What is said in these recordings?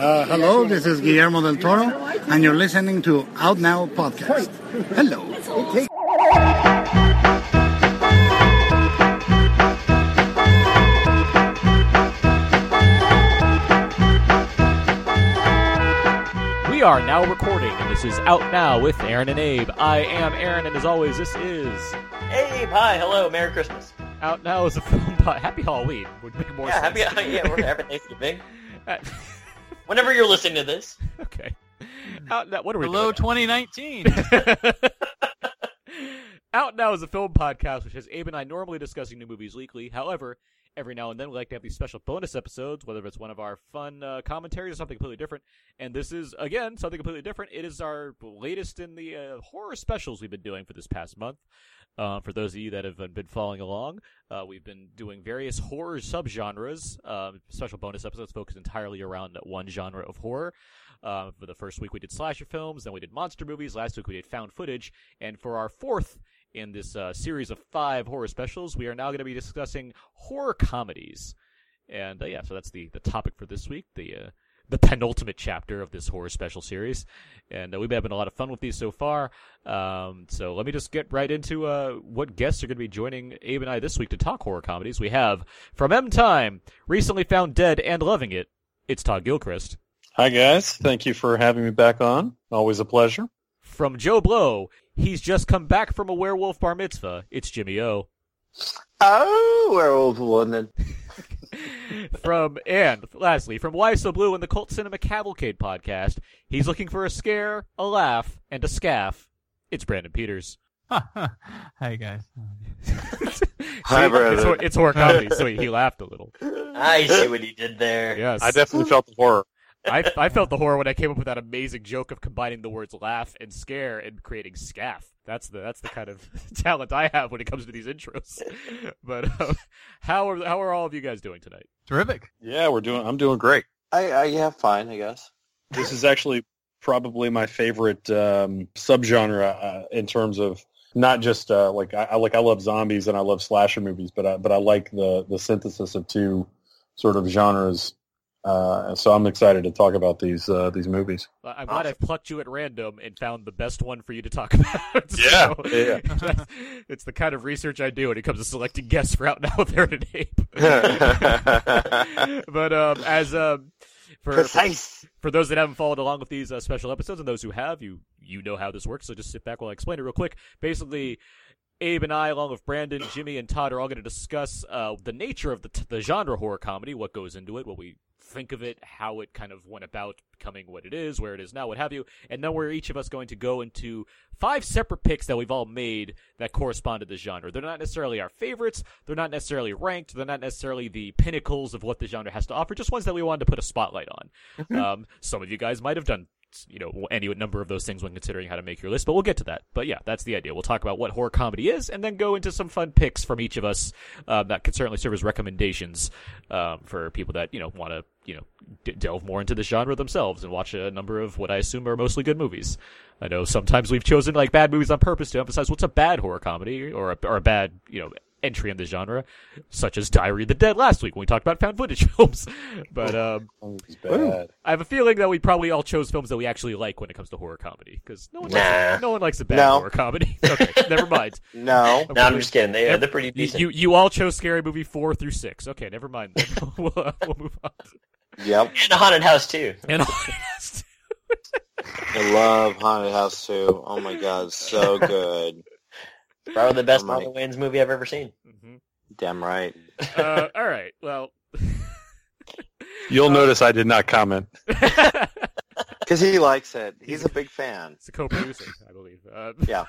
Uh, hello, this is Guillermo del Toro, and you're listening to Out Now Podcast. Hello. We are now recording, and this is Out Now with Aaron and Abe. I am Aaron, and as always, this is Abe. hi, hello, Merry Christmas. Out Now is a film pod. Happy Halloween would make more Yeah, sense. happy, yeah, we're happy Thanksgiving. Whenever you're listening to this, okay. Out Now, what are we Hello, doing? 2019. Out Now is a film podcast which has Abe and I normally discussing new movies weekly. However, every now and then we like to have these special bonus episodes, whether it's one of our fun uh, commentaries or something completely different. And this is, again, something completely different. It is our latest in the uh, horror specials we've been doing for this past month. Uh, for those of you that have been following along, uh, we've been doing various horror subgenres, uh, special bonus episodes focused entirely around one genre of horror. Uh, for the first week, we did slasher films, then we did monster movies. Last week, we did found footage. And for our fourth in this uh, series of five horror specials, we are now going to be discussing horror comedies. And uh, yeah, so that's the, the topic for this week, the uh, the penultimate chapter of this horror special series. And uh, we've been having a lot of fun with these so far. Um, so let me just get right into uh, what guests are going to be joining Abe and I this week to talk horror comedies. We have from M Time, recently found dead and loving it. It's Todd Gilchrist. Hi guys, thank you for having me back on. Always a pleasure. From JoBlo, he's just come back from a werewolf bar mitzvah. It's Jimmy O. Oh, werewolf woman. from and lastly, from Why So Blu and the Cult Cinema Cavalcade podcast, he's looking for a scare, a laugh, and a scaff. It's Brandon Peters. Hi guys. Hi, See, brother. It's, it's horror comedy, so he, he laughed a little. I see what he did there. Yes, I definitely felt the horror. I, I felt the horror when I came up with that amazing joke of combining the words laugh and scare and creating scaff. That's the that's the kind of talent I have when it comes to these intros. But uh, how are how are all of you guys doing tonight? Terrific. Yeah, we're doing. I'm doing great. I, I yeah, fine, I guess. This is actually probably my favorite um, subgenre uh, in terms of not just uh, like I, I like I love zombies and I love slasher movies, but I, but I like the the synthesis of two sort of genres. Uh, so I'm excited to talk about these uh, these movies. I'm glad I've plucked you at random and found the best one for you to talk about. Yeah, So, yeah. that's- it's the kind of research I do when it comes to selecting guests for out now with Aaron and Abe. but um, as um, for, for for those that haven't followed along with these uh, special episodes, and those who have, you you know how this works. So just sit back while I explain it real quick. Basically, Abe and I, along with Brandon, Jimmy, and Todd, are all going to discuss uh, the nature of the t- the genre horror comedy, what goes into it, what we think of it, how it kind of went about becoming what it is, where it is now, what have you, and then we're each of us going to go into five separate picks that we've all made that correspond to the genre. They're not necessarily our favorites, they're not necessarily ranked, they're not necessarily the pinnacles of what the genre has to offer, just ones that we wanted to put a spotlight on. Um, some of you guys might have done you know any number of those things when considering how to make your list but we'll get to that. But yeah that's the idea. We'll talk about what horror comedy is and then go into some fun picks from each of us um, that can certainly serve as recommendations um, for people that you know want to you know d- delve more into the genre themselves and watch a number of what i assume are mostly good movies. I know sometimes we've chosen like bad movies on purpose to emphasize what's a bad horror comedy or a, or a bad you know entry in the genre such as diary of the dead last week when we talked about found footage films but um Oh, it's bad. I have a feeling that we probably all chose films that we actually like when it comes to horror comedy because no one likes Nah. a, no one likes a bad No. horror comedy. Okay, never mind. No. No, I'm just kidding. They, Yep. they're pretty You, decent. you you all chose Scary Movie four through six. Okay, never mind. Then. we'll, uh, we'll move on. Yep. and a haunted house too. And I love Haunted House too. Oh my god, so good. Probably the best my- Wayans movie I've ever seen. Mhm. Damn right. uh, all right. Well, You'll notice I did not comment. Because he likes it. He's a big fan. it's a co-producer, I believe. Uh, Yeah.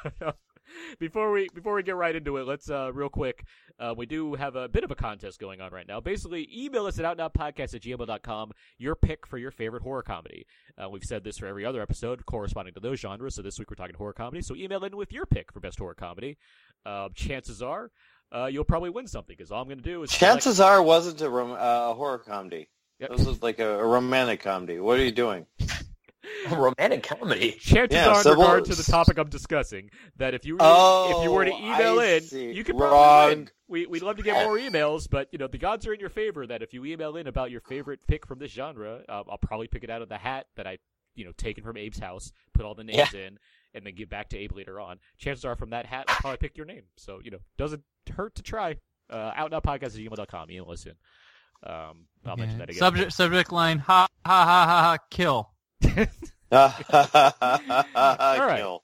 before we before we get right into it, let's uh, real quick. Uh, we do have a bit of a contest going on right now. Basically, email us at outnowpodcast at gmail.com your pick for your favorite horror comedy. Uh, we've said this for every other episode corresponding to those genres. So this week we're talking horror comedy. So email in with your pick for best horror comedy. Uh, chances are uh, you'll probably win something because all I'm going to do is select- Chances are it wasn't a, rom- uh, a horror comedy. Yep. This was like a, a romantic comedy. What are you doing? Romantic comedy. Chances Yeah, are, in so regard what- to the topic I'm discussing, that if you if you were to Oh, email I in, see. you could probably win. We we'd love to get more emails, but you know the gods are in your favor. That if you email in about your favorite pick from this genre, uh, I'll probably pick it out of the hat that I you know taken from Abe's house, put all the names in, and then give back to Abe later on. Chances are from that hat, I'll probably pick your name. So you know doesn't hurt to try. Uh, outnowpodcast at gmail.com. Email us in. Um, I'll mention that again. Subject subject line ha ha ha ha ha kill. right. Kill.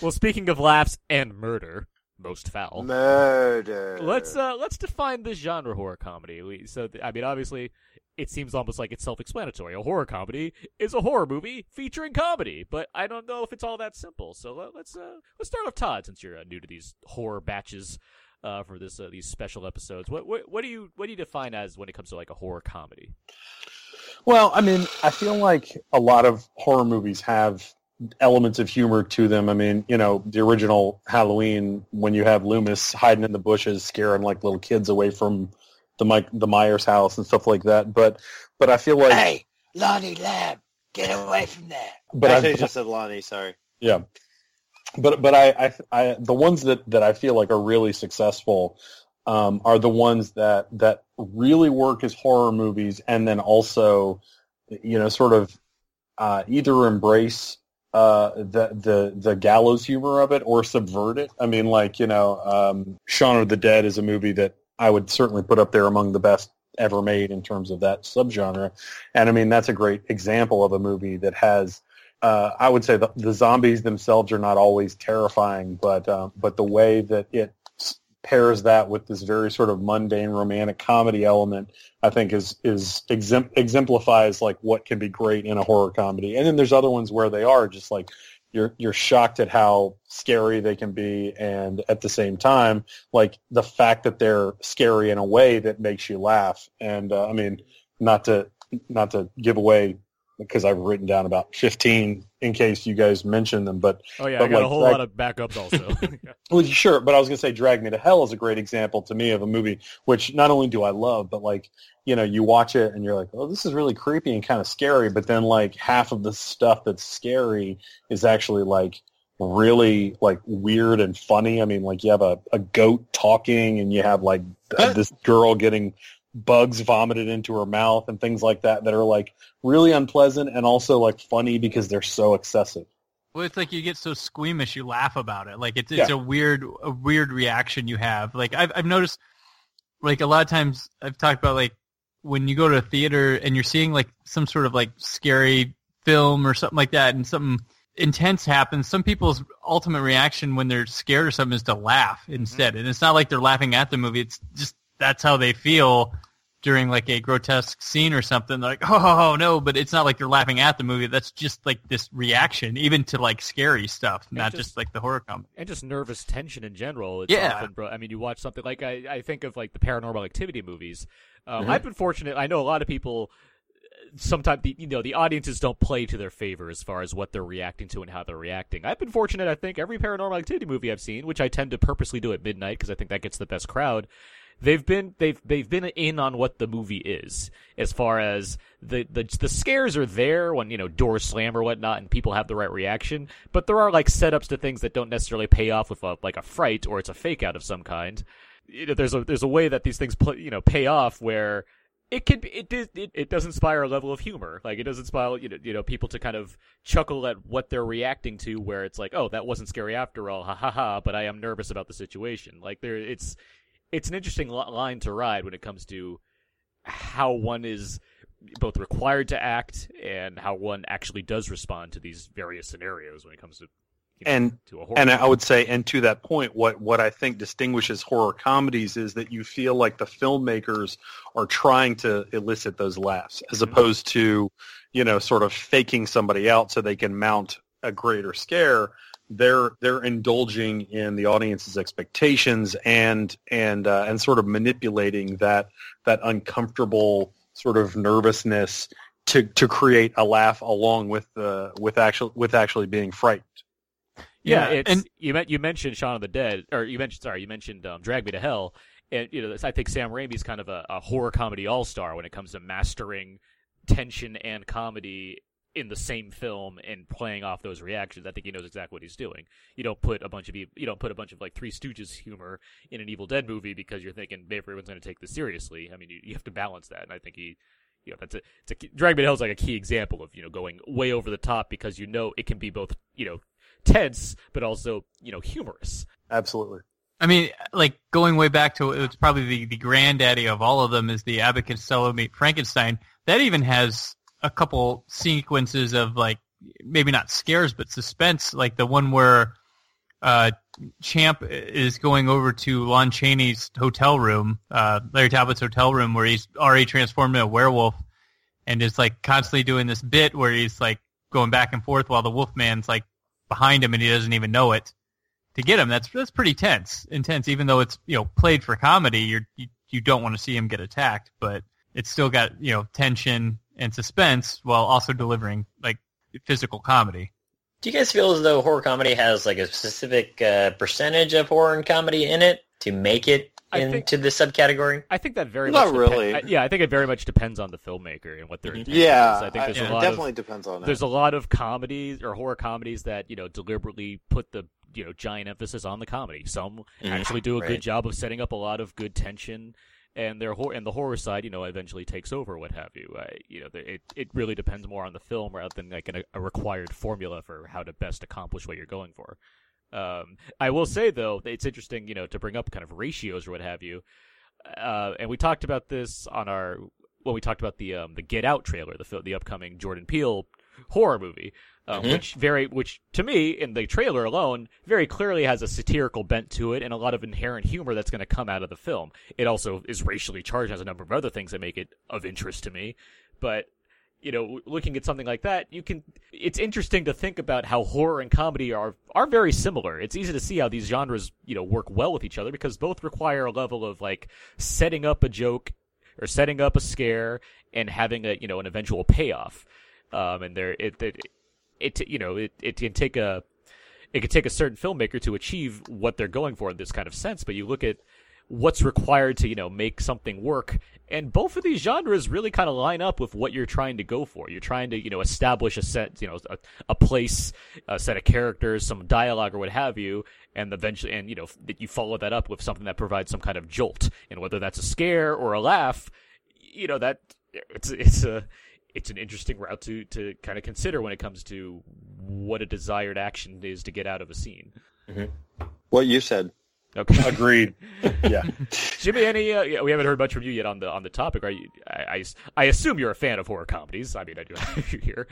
Well, speaking of laughs and murder, most foul. Murder. Let's uh let's define this genre horror comedy. So th- I mean, obviously, it seems almost like it's self-explanatory. A horror comedy is a horror movie featuring comedy, but I don't know if it's all that simple. So let, let's uh let's start off Todd since you're uh, new to these horror batches uh for this uh, these special episodes. What, what what do you what do you define as when it comes to like a horror comedy? Well, I mean, I feel like a lot of horror movies have elements of humor to them. I mean, you know, the original Halloween when you have Loomis hiding in the bushes, scaring like little kids away from the Mike the Myers house and stuff like that. But but I feel like Hey, Lonnie Lab, get away from there. but But I Actually, I just said Lonnie. Sorry. Yeah, but but I, I I the ones that that I feel like are really successful um, are the ones that that really work as horror movies, and then also, you know, sort of uh, either embrace uh, the the the gallows humor of it or subvert it. I mean, like you know, um, Shaun of the Dead is a movie that I would certainly put up there among the best ever made in terms of that subgenre, and I mean that's a great example of a movie that has uh, I would say the, the zombies themselves are not always terrifying, but um, but the way that it pairs that with this very sort of mundane romantic comedy element, I think is is exempl- exemplifies like what can be great in a horror comedy. And then there's other ones where they are just like you're you're shocked at how scary they can be, and at the same time, like the fact that they're scary in a way that makes you laugh. And uh, I mean, not to not to give away because I've written down about 15 in case you guys mention them. But Oh yeah, But I got like a whole that- lot of backups also. well, sure. But I was going to say Drag Me to Hell is a great example to me of a movie which not only do I love, but like you know, you watch it and you're like, oh, this is really creepy and kind of scary. But then like half of the stuff that's scary is actually like really like weird and funny. I mean, like you have a, a goat talking and you have like this girl getting bugs vomited into her mouth and things like that that are like really unpleasant and also like funny because they're so excessive. Well, it's like you get so squeamish, you laugh about it. Like it's it's Yeah. a weird a weird reaction you have. Like I've I've noticed, like a lot of times I've talked about like when you go to a theater and you're seeing like some sort of like scary film or something like that, and something intense happens. Some people's ultimate reaction when they're scared or something is to laugh instead, mm-hmm. and it's not like they're laughing at the movie. It's just that's how they feel during like a grotesque scene or something. They're like, oh no, but it's not like they're laughing at the movie. That's just like this reaction, even to like scary stuff, not just- just, like the horror comedy. and just nervous tension in general. It's Yeah. often, bro- I mean, you watch something like I, I think of like the Paranormal Activity movies. Um, Mhm. I've been fortunate. I know a lot of people. Sometimes the you know the audiences don't play to their favor as far as what they're reacting to and how they're reacting. I've been fortunate. I think every Paranormal Activity movie I've seen, which I tend to purposely do at midnight because I think that gets the best crowd. They've been they've they've been in on what the movie is as far as the the the scares are there when you know doors slam or whatnot and people have the right reaction, but there are like setups to things that don't necessarily pay off with a, like a fright or it's a fake out of some kind. You know, there's a there's a way that these things play, you know pay off where it can it, does- it it does inspire a level of humor. Like it does inspire you know you know people to kind of chuckle at what they're reacting to where it's like oh that wasn't scary after all. Ha ha ha but I am nervous about the situation. Like there it's it's an interesting line to ride when it comes to how one is both required to act and how one actually does respond to these various scenarios when it comes to you know, And to a horror And I would say, and to that point, what, what I think distinguishes horror comedies is that you feel like the filmmakers are trying to elicit those laughs as Mhm. opposed to, you know, sort of faking somebody out so they can mount a greater scare. They're they're indulging in the audience's expectations and and uh, and sort of manipulating that that uncomfortable sort of nervousness to to create a laugh along with the with actual with actually being frightened. Yeah, Yeah, it's, and- you meant you mentioned Shaun of the Dead, or you mentioned sorry, you mentioned um, Drag Me to Hell, and you know I think Sam Raimi's kind of a, a horror comedy all star when it comes to mastering tension and comedy in the same film and playing off those reactions. I think he knows exactly what he's doing. You don't put a bunch of you don't put a bunch of like Three Stooges humor in an Evil Dead movie because you're thinking maybe everyone's going to take this seriously. I mean, you, you have to balance that, and I think he. You know, that's a, it's a key- Dragon Hell is like a key example of you know going way over the top because you know it can be both you know tense but also you know humorous. Absolutely. I mean, like going way back to it's probably the, the granddaddy of all of them is the Abbott Costello meet Frankenstein. That even has a couple sequences of like maybe not scares but suspense, like the one where uh, Champ is going over to Lon Chaney's hotel room, uh, Larry Talbot's hotel room, where he's already transformed into a werewolf, and is like constantly doing this bit where he's like going back and forth while the Wolfman's like behind him and he doesn't even know it to get him. That's that's pretty tense, intense. Even though it's you know played for comedy, you're, you you don't want to see him get attacked, but it's still got you know tension and suspense while also delivering like physical comedy. Do you guys feel as though horror comedy has like a specific uh, percentage of horror and comedy in it to make it into this subcategory? I think that very Not much really. I- yeah, I think it very much depends on the filmmaker and what their Mhm. intention Yeah, is. I think I- there's yeah, it lot definitely of depends on That. there's that. a lot of comedies or horror comedies that you know deliberately put the you know giant emphasis on the comedy. Some Mhm. actually do a good job of setting up a lot of good tension, and their hor- and the horror side, you know, eventually takes over. What have you? I, you know, it it really depends more on the film rather than like an, a required formula for how to best accomplish what you're going for. Um, I will say though, it's interesting, you know, to bring up kind of ratios or what have you. Uh, and we talked about this on our when we talked about the um, the Get Out trailer, the the upcoming Jordan Peele horror movie, uh, Mhm. which very which to me in the trailer alone very clearly has a satirical bent to it and a lot of inherent humor that's going to come out of the film. It also is racially charged, has a number of other things that make it of interest to me, but you know, looking at something like that, you can. It's interesting to think about how horror and comedy are are very similar. It's easy to see how these genres, you know, work well with each other because both require a level of like setting up a joke or setting up a scare and having a you know an eventual payoff. Um, and there, it, it, it, you know, it, it can take a, it can take a certain filmmaker to achieve what they're going for in this kind of sense. But you look at what's required to you know make something work and both of these genres really kind of line up with what you're trying to go for you're trying to you know establish a set you know a, a place a set of characters some dialogue or what have you and eventually and you know that you follow that up with something that provides some kind of jolt and whether that's a scare or a laugh you know that it's it's a it's an interesting route to to kind of consider when it comes to what a desired action is to get out of a scene What you said. okay Agreed. Yeah. Jimmy, any? Uh, yeah, we haven't heard much from you yet on the on the topic. Are you? I, I, I assume you're a fan of horror comedies. I mean, I do have you here.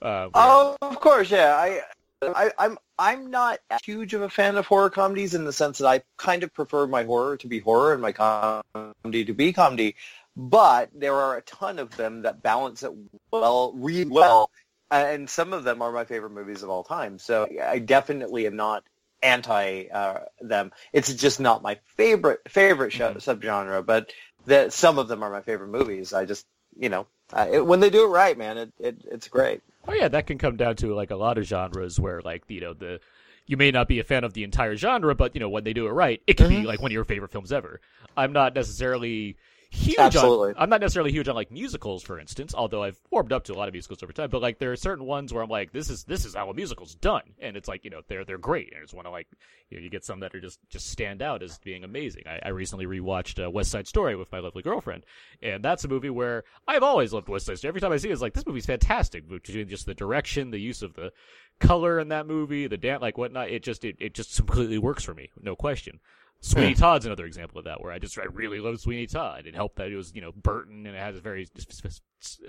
Uh, Oh, of course, yeah. I, I, I'm, I'm not huge of a fan of horror comedies in the sense that I kind of prefer my horror to be horror and my comedy to be comedy. But there are a ton of them that balance it well, really well, and some of them are my favorite movies of all time. So I definitely am not anti uh, them. It's just not my favorite favorite show, subgenre, but that some of them are my favorite movies. I just, you know, uh, it, when they do it right, man, it, it it's great. Oh yeah, that can come down to like a lot of genres where like you know the you may not be a fan of the entire genre, but you know when they do it right, it can be like one of your favorite films ever. I'm not necessarily huge Absolutely. on I'm not necessarily huge on like musicals, for instance, although I've warmed up to a lot of musicals over time. But like there are certain ones where I'm like, this is this is how a musical's done, and it's like you know they're they're great, and I just want to like you know you get some that are just just stand out as being amazing. I, I recently rewatched uh, West Side Story with my lovely girlfriend, and that's a movie where I've always loved West Side Story. Every time I see it, it's like this movie's fantastic between just the direction, the use of the color in that movie, the dance, like whatnot. It just it, it just completely works for me, no question. Sweeney Todd's another example of that, where I just I really love Sweeney Todd. It helped that it was you know Burton and it has a very spe- spe-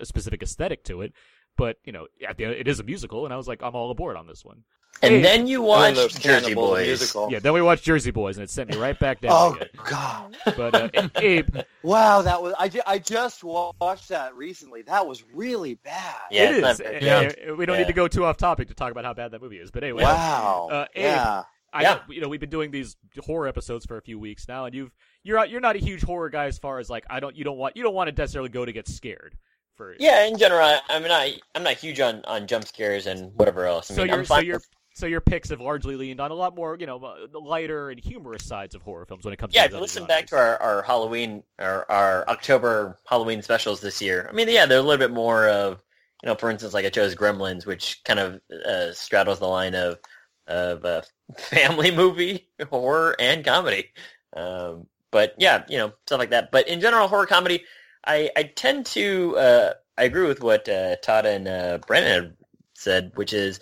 specific aesthetic to it. But you know, at the end, it is a musical, and I was like, I'm all aboard on this one. And Hey. then you And then watch Jersey Boys. musical. Yeah, then we watched Jersey Boys, and it sent me right back down Oh again. God! But uh, Abe, Wow, that was I, ju- I just watched that recently. That was really bad. Yeah, it's is. Yeah. We don't Yeah. need to go too off topic to talk about how bad that movie is. But anyway, Wow. Uh, Abe, yeah. I Yeah. you know we've been doing these horror episodes for a few weeks now, and you've you're not- you're not a huge horror guy as far as like I don't you don't want you don't want to necessarily go to get scared for Yeah, in general, I, I'm not I'm not huge on, on jump scares and whatever else. I so mean, your I'm so fine your with- so your picks have largely leaned on a lot more you know uh, lighter and humorous sides of horror films when it comes yeah. to If these you listen back to our, our Halloween our, our October Halloween specials this year, I mean, yeah, they're a little bit more of you know, for instance, like I chose Gremlins, which kind of uh, straddles the line of of a family movie, horror, and comedy. Um, but yeah, you know, stuff like that. But in general, horror comedy, I, I tend to uh, I agree with what uh, Todd and uh, Brandon said, which is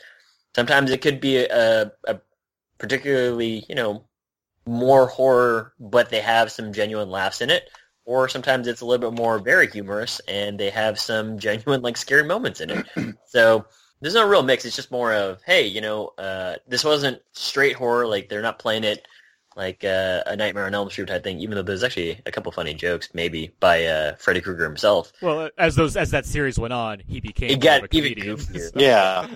sometimes it could be a, a particularly you know more horror, but they have some genuine laughs in it. Or sometimes it's a little bit more very humorous and they have some genuine like scary moments in it. so there's no real mix. It's just more of, hey, you know, uh, this wasn't straight horror. Like they're not playing it like uh, a Nightmare on Elm Street type thing. Even though there's actually a couple funny jokes, maybe by uh, Freddy Krueger himself. Well, as those as that series went on, he became It got of a even comedian. goofier. Yeah.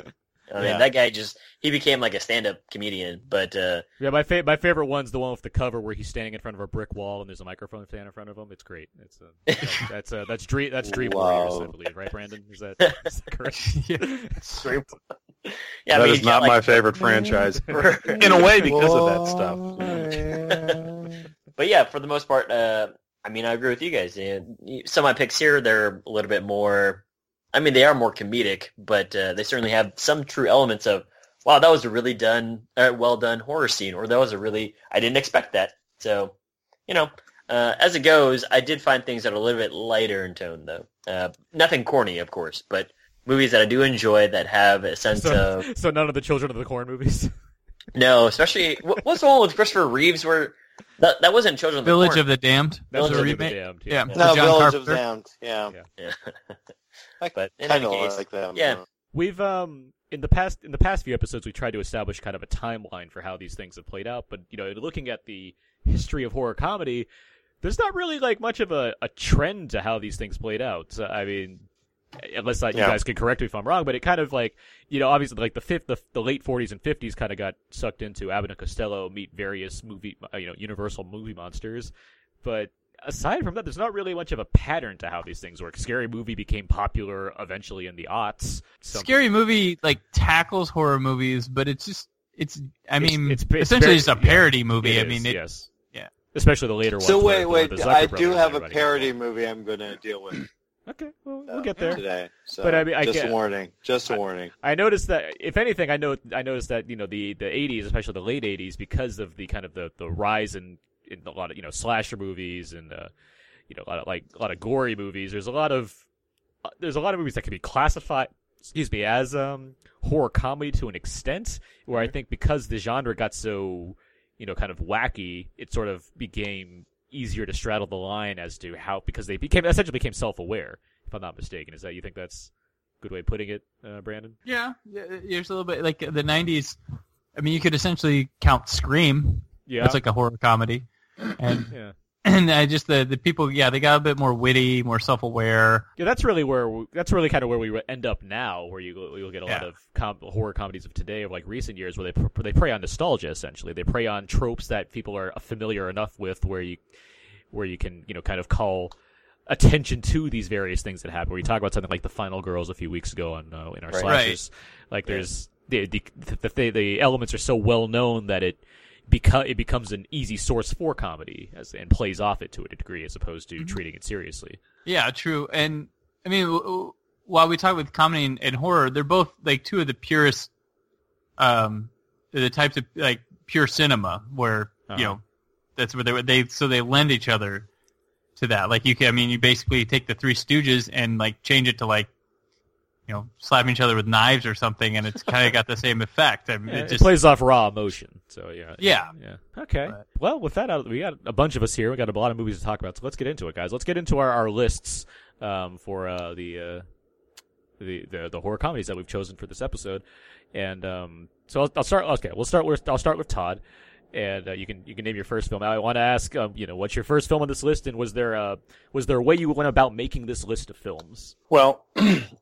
I mean, Yeah. that guy just he became like a stand-up comedian. But uh, Yeah, my fa- my favorite one's the one with the cover where he's standing in front of a brick wall and there's a microphone standing in front of him. It's great. It's uh, that's uh, that's dream that's Dream Wow. Warriors, I believe, right, Brandon? Is that, is that correct? yeah, I that mean, is he's got, not my favorite franchise. In a way, because of that stuff. but yeah, for the most part, uh, I mean, I agree with you guys. Yeah, some of my picks here, they're a little bit more. I mean, they are more comedic, but uh, they certainly have some true elements of, wow, that was a really done, uh, well done horror scene, or that was a really, I didn't expect that. So, you know, uh, as it goes, I did find things that are a little bit lighter in tone, though. Uh, nothing corny, of course, but movies that I do enjoy that have a sense So, of so none of the Children of the Corn movies. no, especially what- what's the one with Christopher Reeves where that that wasn't Children of the Village Corn. of the Damned. That's Village a of the remake. remake. Damned. Yeah. Yeah. No, John Village of Carpenter. Damned. Yeah. Yeah. I But in kind any of case, like them. yeah. We've um in the past in the past few episodes we tried to establish kind of a timeline for how these things have played out, but you know, looking at the history of horror comedy, there's not really like much of a, a trend to how these things played out. So, I mean, unless you Yeah. guys can correct me if I'm wrong, but it kind of like you know, obviously like the fifth, the, the late 40s and 50s kind of got sucked into Abbott and Costello meet various movie, uh, you know, Universal movie monsters, but aside from that, there's not really much of a pattern to how these things work. Scary Movie became popular eventually in the aughts. Some- Scary movie like tackles horror movies, but it's just it's. I mean, it's- it's essentially very- just a yeah, parody movie. It I is, mean, it, yes, yeah. especially the later ones. So where wait, the- wait. the I do have a parody movie I'm going to deal with Okay, well, uh, we'll get there. today. So But I mean, I just a warning. Just a warning. I noticed that, if anything, I know I noticed that you know the the '80s, especially the late '80s, because of the kind of the the rise in in a lot of you know slasher movies and uh, you know a lot of like a lot of gory movies. There's a lot of uh, there's a lot of movies that can be classified, excuse me, as um horror comedy to an extent. Where I think because the genre got so you know kind of wacky, it sort of became easier to straddle the line as to how because they became essentially became self aware. If I'm not mistaken, is that you think that's a good way of putting it, uh, Brandon? yeah, yeah, there's a little bit like the '90s. I mean, you could essentially count Scream. Yeah, That's like a horror comedy, and yeah. And I just the the people, yeah, they got a bit more witty, more self-aware. Yeah, that's really where we, that's really kind of where we end up now, where you you'll get a lot of com- horror comedies of today, of like recent years, where they they prey on nostalgia. Essentially, they prey on tropes that people are familiar enough with, where you where you can you know kind of call attention to these various things that happen. Where you talk about something like the Final Girls a few weeks ago on uh, in our Right. slashers, like there's the the, the the the elements are so well known that it. Beco- it becomes an easy source for comedy as, and plays off it to a degree as opposed to treating it seriously. Yeah, true. And I mean, w- w- while we talk with comedy and, and horror, they're both like two of the purest, um, the types of like pure cinema where Uh-huh. you know that's where they they so they lend each other to that. Like you can, I mean, you basically take the Three Stooges and like change it to like. You know, slapping each other with knives or something, and it's kind of got the same effect. I mean, Yeah, it it just plays off raw emotion. So yeah, Yeah. yeah. Okay. But- Well, with that, out, we got a bunch of us here. We got a lot of movies to talk about. So let's get into it, guys. Let's get into our, our lists um, for uh, the, uh, the the the horror comedies that we've chosen for this episode. And um, so I'll, I'll start. Okay, we'll start with I'll start with Todd. And uh, you can you can name your first film. I want to ask, um, you know, what's your first film on this list, and was there a was there a way you went about making this list of films? Well,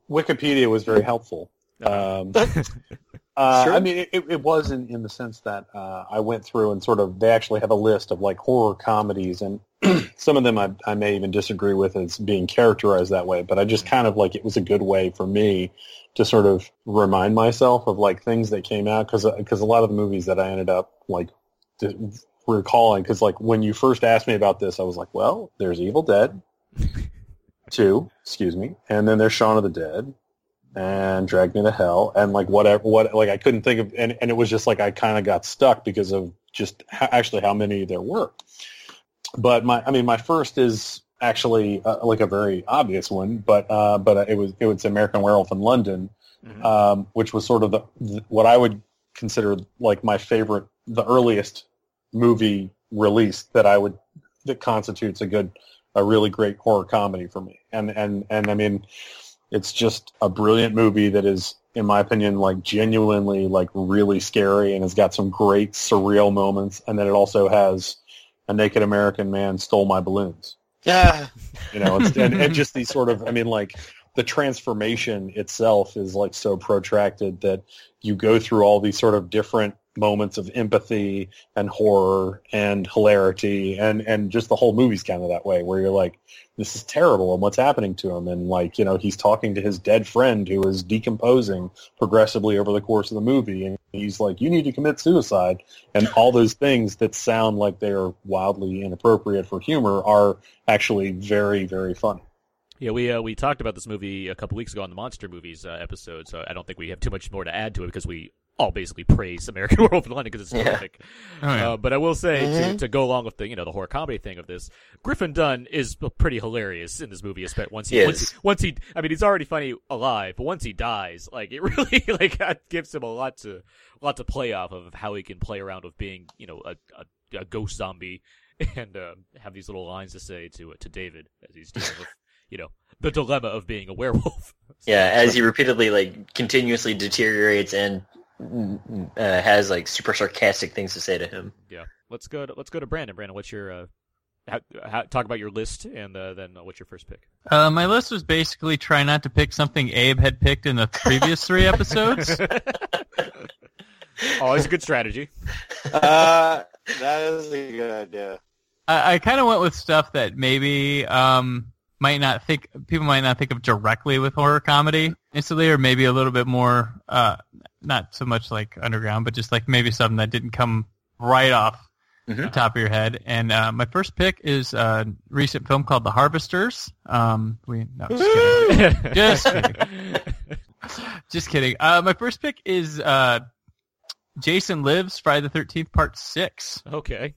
Wikipedia was very helpful. Um, uh, Sure. I mean, it, it was in, in the sense that uh, I went through and sort of they actually have a list of like horror comedies, and some of them I, I may even disagree with as being characterized that way. But I just kind of like it was a good way for me to sort of remind myself of like things that came out because because a lot of the movies that I ended up like recalling because like when you first asked me about this, I was like, well, there's Evil Dead. Two, excuse me, and then there's Shaun of the Dead, and Drag Me to Hell and like whatever what like I couldn't think of and, and it was just like I kind of got stuck because of just how, actually how many there were. But my I mean my first is actually uh, like a very obvious one, but uh, but it was it was American Werewolf in London, Mhm. um, which was sort of the, the what I would consider like my favorite, the earliest movie release that I would that constitutes a good, a really great horror comedy for me. And and and I mean, it's just a brilliant movie that is, in my opinion, like genuinely like really scary and has got some great surreal moments. And then it also has a naked American man stole my balloons. Yeah. You know, it's, and, and just these sort of, I mean, like the transformation itself is like so protracted that you go through all these sort of different moments of empathy and horror and hilarity and, and just the whole movie's kind of that way where you're like, this is terrible and what's happening to him. And like, you know, he's talking to his dead friend who is decomposing progressively over the course of the movie. And he's like, you need to commit suicide. And all those things that sound like they are wildly inappropriate for humor are actually very, very funny. Yeah, we uh, we talked about this movie a couple weeks ago on the Monster Movies uh, episode, so I don't think we have too much more to add to it because we all basically praise American Werewolf in London because it's Yeah. terrific. Oh, yeah. uh, but I will say to, Mhm. to go along with the you know the horror comedy thing of this, Griffin Dunne is pretty hilarious in this movie. Especially once he, He once he once he I mean he's already funny alive, but once he dies, like it really like gives him a lot to a lot to play off of how he can play around with being you know a, a, a ghost zombie and uh, have these little lines to say to to David as he's dealing with you know the dilemma of being a werewolf. Yeah, as he repeatedly like continuously deteriorates and uh, has like super sarcastic things to say to him. Yeah. Let's go. To, let's go to Brandon. Brandon, what's your uh, how, how, talk about your list and uh, then uh, what's your first pick? Uh, my list was basically try not to pick something Abe had picked in the previous three episodes. Always a good strategy. Uh, that is a good idea. I, I kind of went with stuff that maybe um, might not think people might not think of directly with horror comedy instantly, or maybe a little bit more, uh, not so much like underground, but just like maybe something that didn't come right off Mhm. the top of your head. And uh, my first pick is a recent film called The Harvesters. Um, we no, just kidding. Just kidding. Just kidding. Uh, my first pick is uh, Jason Lives Friday the Thirteenth Part Six, okay.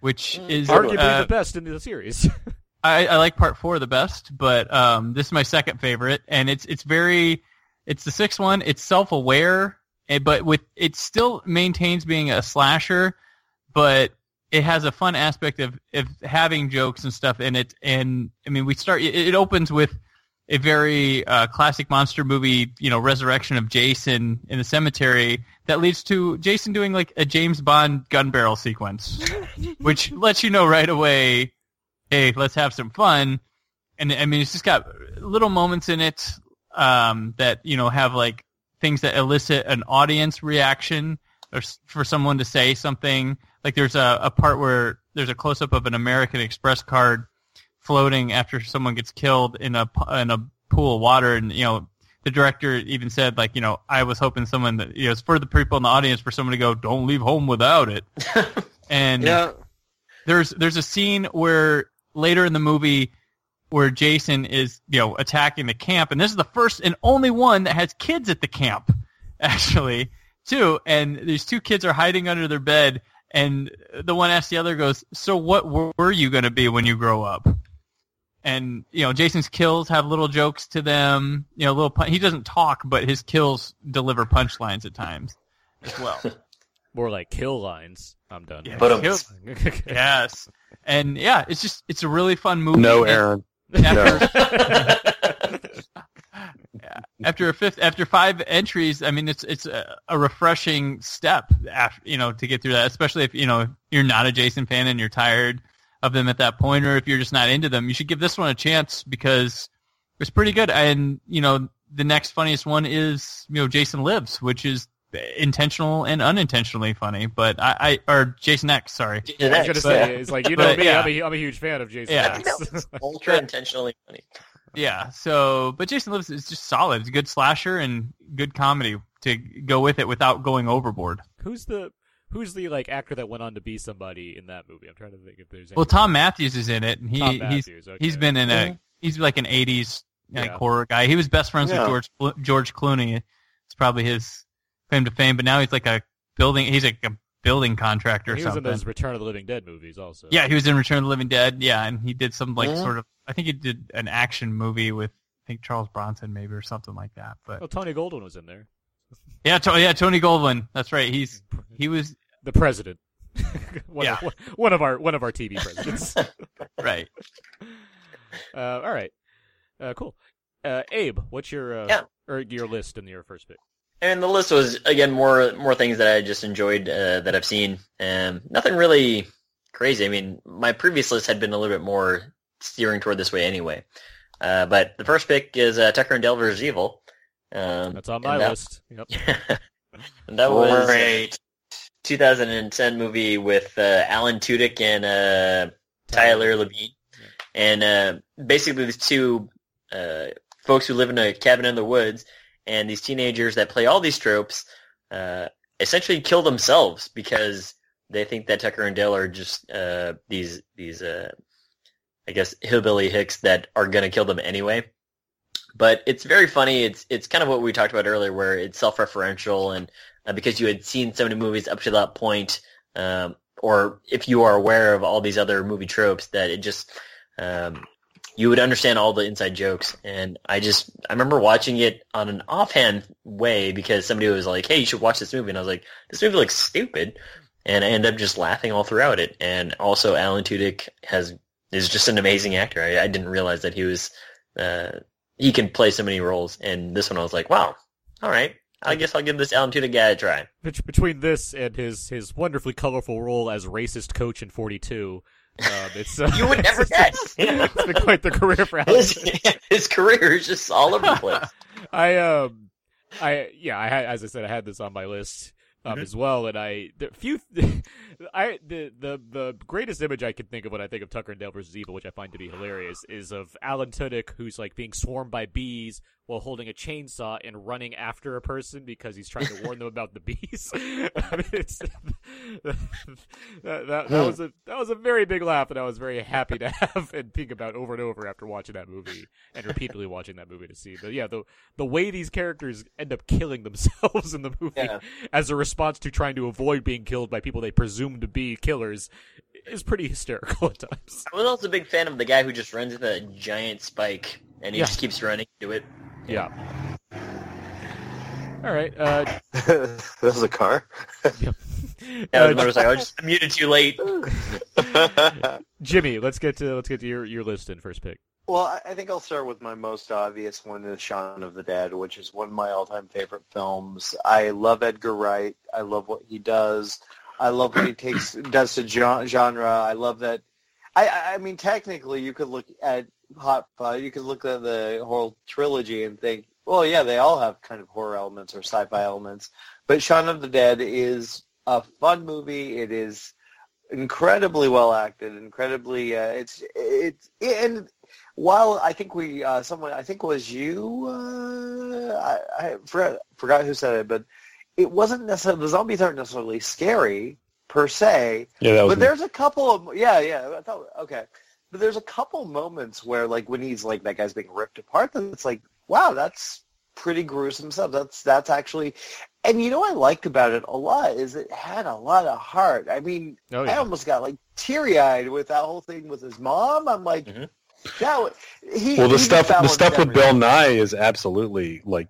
which is Arguably uh, the best in the series. I, I like part four the best, but um, this is my second favorite, and it's it's very, it's the sixth one. It's self aware, but with it still maintains being a slasher, but it has a fun aspect of of having jokes and stuff in it. And I mean, we start. It, it opens with a very uh, classic monster movie, you know, resurrection of Jason in the cemetery that leads to Jason doing like a James Bond gun barrel sequence, which lets you know right away hey, let's have some fun. And I mean, it's just got little moments in it um, that you know have like things that elicit an audience reaction or for someone to say something. Like there's a, a part where there's a close up of an American Express card floating after someone gets killed in a in a pool of water, and you know the director even said like you know I was hoping someone that you know it's for the people in the audience for someone to go don't leave home without it. and Yeah. there's there's a scene where later in the movie where Jason is you know attacking the camp, and this is the first and only one that has kids at the camp, actually too. And these two kids are hiding under their bed, and the one asks the other, goes, "So what were you going to be when you grow up?" And you know, Jason's kills have little jokes to them. You know, little pun- he doesn't talk, but his kills deliver punchlines at times as well. More like kill lines. I'm done. Yeah, But, um, kills- yes, and yeah, it's just it's a really fun movie. No, And Aaron. After, yeah, after a fifth, after five entries, I mean, it's it's a, a refreshing step, after, you know, to get through that. Especially if you know you're not a Jason fan and you're tired of them at that point, or if you're just not into them, you should give this one a chance because it's pretty good. And you know, the next funniest one is you know Jason Lives, which is intentional and unintentionally funny. But I, I or Jason X, sorry. I was gonna say it's like you know But, me. yeah. I'm, a, I'm a huge fan of Jason. Yeah. X. Ultra intentionally funny. Yeah. So, but Jason Lives is just solid. It's a good slasher and good comedy to go with it without going overboard. who's the who's the like actor that went on to be somebody in that movie? I'm trying to think if there's. Well. Thom Mathews is in it, and he Thom he's Mathews, okay. he's been in a he's like an '80s like Yeah. horror guy. He was best friends Yeah. with George George Clooney. It's probably his claim to fame. But now he's like a building. He's like a building contractor or he was in something. those Return of the Living Dead movies also. Yeah, he was in Return of the Living Dead. Yeah, and he did some like Mhm. sort of. I think he did an action movie with I think Charles Bronson maybe or something like that. But Well, Tony Goldwyn was in there. yeah, to, yeah, Tony Goldwyn. That's right. He's he was The president. one, Yeah. of, one of our one of our TV presidents. right. uh, all right. Uh, cool. Uh, Abe, what's your uh, Yeah. or your list in your first pick? And the list was again more more things that I just enjoyed uh, that I've seen. Um, nothing really crazy. I mean, my previous list had been a little bit more steering toward this way anyway. Uh, but the first pick is uh, Tucker and Dale vs. Evil. Um, That's on my that- list. Yep. and that was a Great. 2010 movie with uh, Alan Tudyk and uh, Tyler Labine, and uh, basically these two uh, folks who live in a cabin in the woods, and these teenagers that play all these tropes uh, essentially kill themselves because they think that Tucker and Dale are just uh, these these uh, I guess hillbilly hicks that are gonna kill them anyway. But it's very funny. It's it's kind of what we talked about earlier, where it's self-referential, and uh, because you had seen so many movies up to that point, um, or if you are aware of all these other movie tropes, that it just um, you would understand all the inside jokes. And I just I remember watching it on an offhand way because somebody was like, "Hey, you should watch this movie," and I was like, "This movie looks stupid," and I end up just laughing all throughout it. And also, Alan Tudyk has is just an amazing actor. I, I didn't realize that he was uh, he can play so many roles, and this one I was like, "Wow, all right." I guess I'll give this Alan Tudyk guy a try. Between this and his his wonderfully colorful role as racist coach in 42, um, it's uh, You would never guess. it's been quite the career for Alan. his, his career is just all over the place. I um, I yeah, I had as I said, I had this on my list um Mhm. as well, and I the few, I the the the greatest image I can think of when I think of Tucker and Dale versus Evil, which I find to be hilarious, is of Alan Tudyk who's like being swarmed by bees while holding a chainsaw and running after a person because he's trying to warn them about the bees. I mean, it's, that, that, that was a that was a very big laugh, and I was very happy to have and think about over and over after watching that movie and repeatedly watching that movie to see. But yeah, the the way these characters end up killing themselves in the movie Yeah. as a response to trying to avoid being killed by people they presume to be killers is pretty hysterical at times. I was also a big fan of the guy who just runs with a giant spike and he Yeah. just keeps running to it. Yeah. All right. Uh, that was a car. yep. That was Uh, a motorcycle. I just muted too late. Jimmy, let's get to let's get to your, your list in first pick. Well, I- I think I'll start with my most obvious one, is Shaun of the Dead, which is one of my all-time favorite films. I love Edgar Wright. I love what he does. I love what he takes does to genre. I love that. I- I, mean, technically, you could look at Hot Fuzz. You could look at the whole trilogy and think, well, yeah, they all have kind of horror elements or sci-fi elements. But Shaun of the Dead is a fun movie. It is incredibly well acted, incredibly. Uh, it's it's and while I think we uh, someone I think it was you uh, I, I forgot, forgot who said it, but it wasn't necessarily the zombies aren't necessarily scary per se, Yeah, that was but there's a couple of yeah yeah I thought okay, but there's a couple moments where like when he's like that guy's being ripped apart, then it's like wow that's pretty gruesome stuff. That's that's actually, and you know what I liked about it a lot is it had a lot of heart. I mean, Oh I almost got like teary eyed with that whole thing with his mom. I'm like, Mhm. that he well, the he stuff the stuff with. Bill Nighy is absolutely like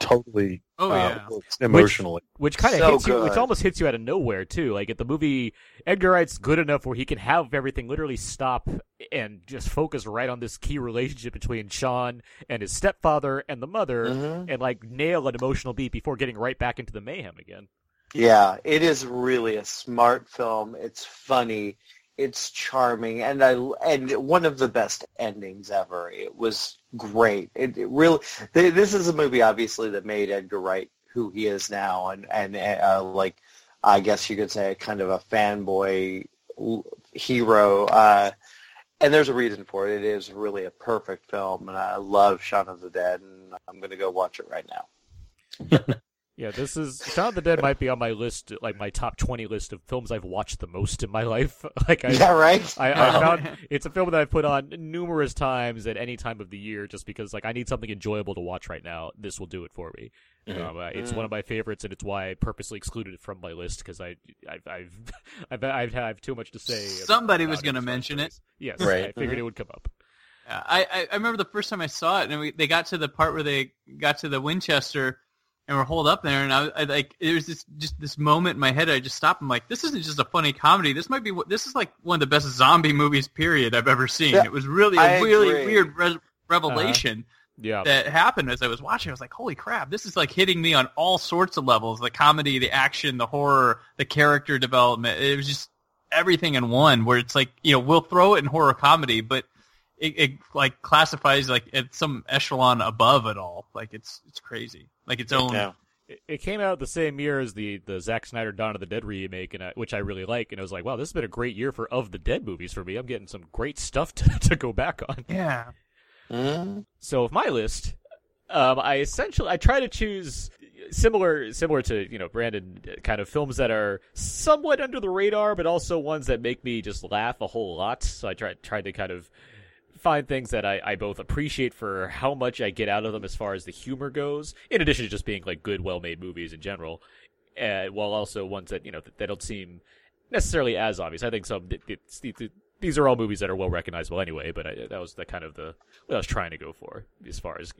totally Oh uh, yeah. emotionally. Which kind of So hits you, which almost hits you out of nowhere too. Like at the movie, Edgar Wright's good enough where he can have everything literally stop and just focus right on this key relationship between Shaun and his stepfather and the mother, Mhm. and like nail an emotional beat before getting right back into the mayhem again. Yeah, it is really a smart film. It's funny, it's charming, and I and one of the best endings ever. It was great. It, it really. th- This is a movie, obviously, that made Edgar Wright who he is now, and and uh, like I guess you could say, kind of a fanboy hero. Uh, and there's a reason for it. It is really a perfect film, and I love Shaun of the Dead, and I'm going to go watch it right now. Yeah, this is Shaun of the Dead might be on my list, like my top twenty list of films I've watched the most in my life. Like I, Yeah, right. I, I found it's a film that I've put on numerous times at any time of the year, just because like I need something enjoyable to watch right now. This will do it for me. Mhm. Um, uh, it's one of my favorites, and it's why I purposely excluded it from my list because I, I've, I've, I've, I've, I've too much to say. Somebody was going to as far as mention it. Yes, Right. I figured it would come up. Yeah, I, I I remember the first time I saw it, and we, they got to the part where they got to the Winchester, and we're holed up there, and I, was- I like there was this just this moment in my head. I just stopped. I'm like, this isn't just a funny comedy. This might be what this is like one of the best zombie movies period I've ever seen. Yeah, it was really I a really agree. weird re- uh-huh. revelation Yeah, that happened as I was watching. I was like, holy crap, this is like hitting me on all sorts of levels: the comedy, the action, the horror, the character development. It was just everything in one. Where it's like you know we'll throw it in horror comedy, but it, it like classifies like at some echelon above it all. Like it's it's crazy. Like its own. Yeah. it, it came out the same year as the the Zack Snyder Dawn of the Dead remake, and I, which I really like. And I was like, wow, this has been a great year for of the Dead movies for me. I'm getting some great stuff to to go back on. Yeah. Mhm. So of my list, um, I essentially I try to choose similar similar to you know Brandon kind of films that are somewhat under the radar, but also ones that make me just laugh a whole lot. So I try tried to kind of find things that I, I both appreciate for how much I get out of them as far as the humor goes, in addition to just being like good, well made movies in general, uh, while also ones that you know that, that don't seem necessarily as obvious. I think some these are all movies that are well recognizable anyway, but I, that was the kind of the what I was trying to go for as far as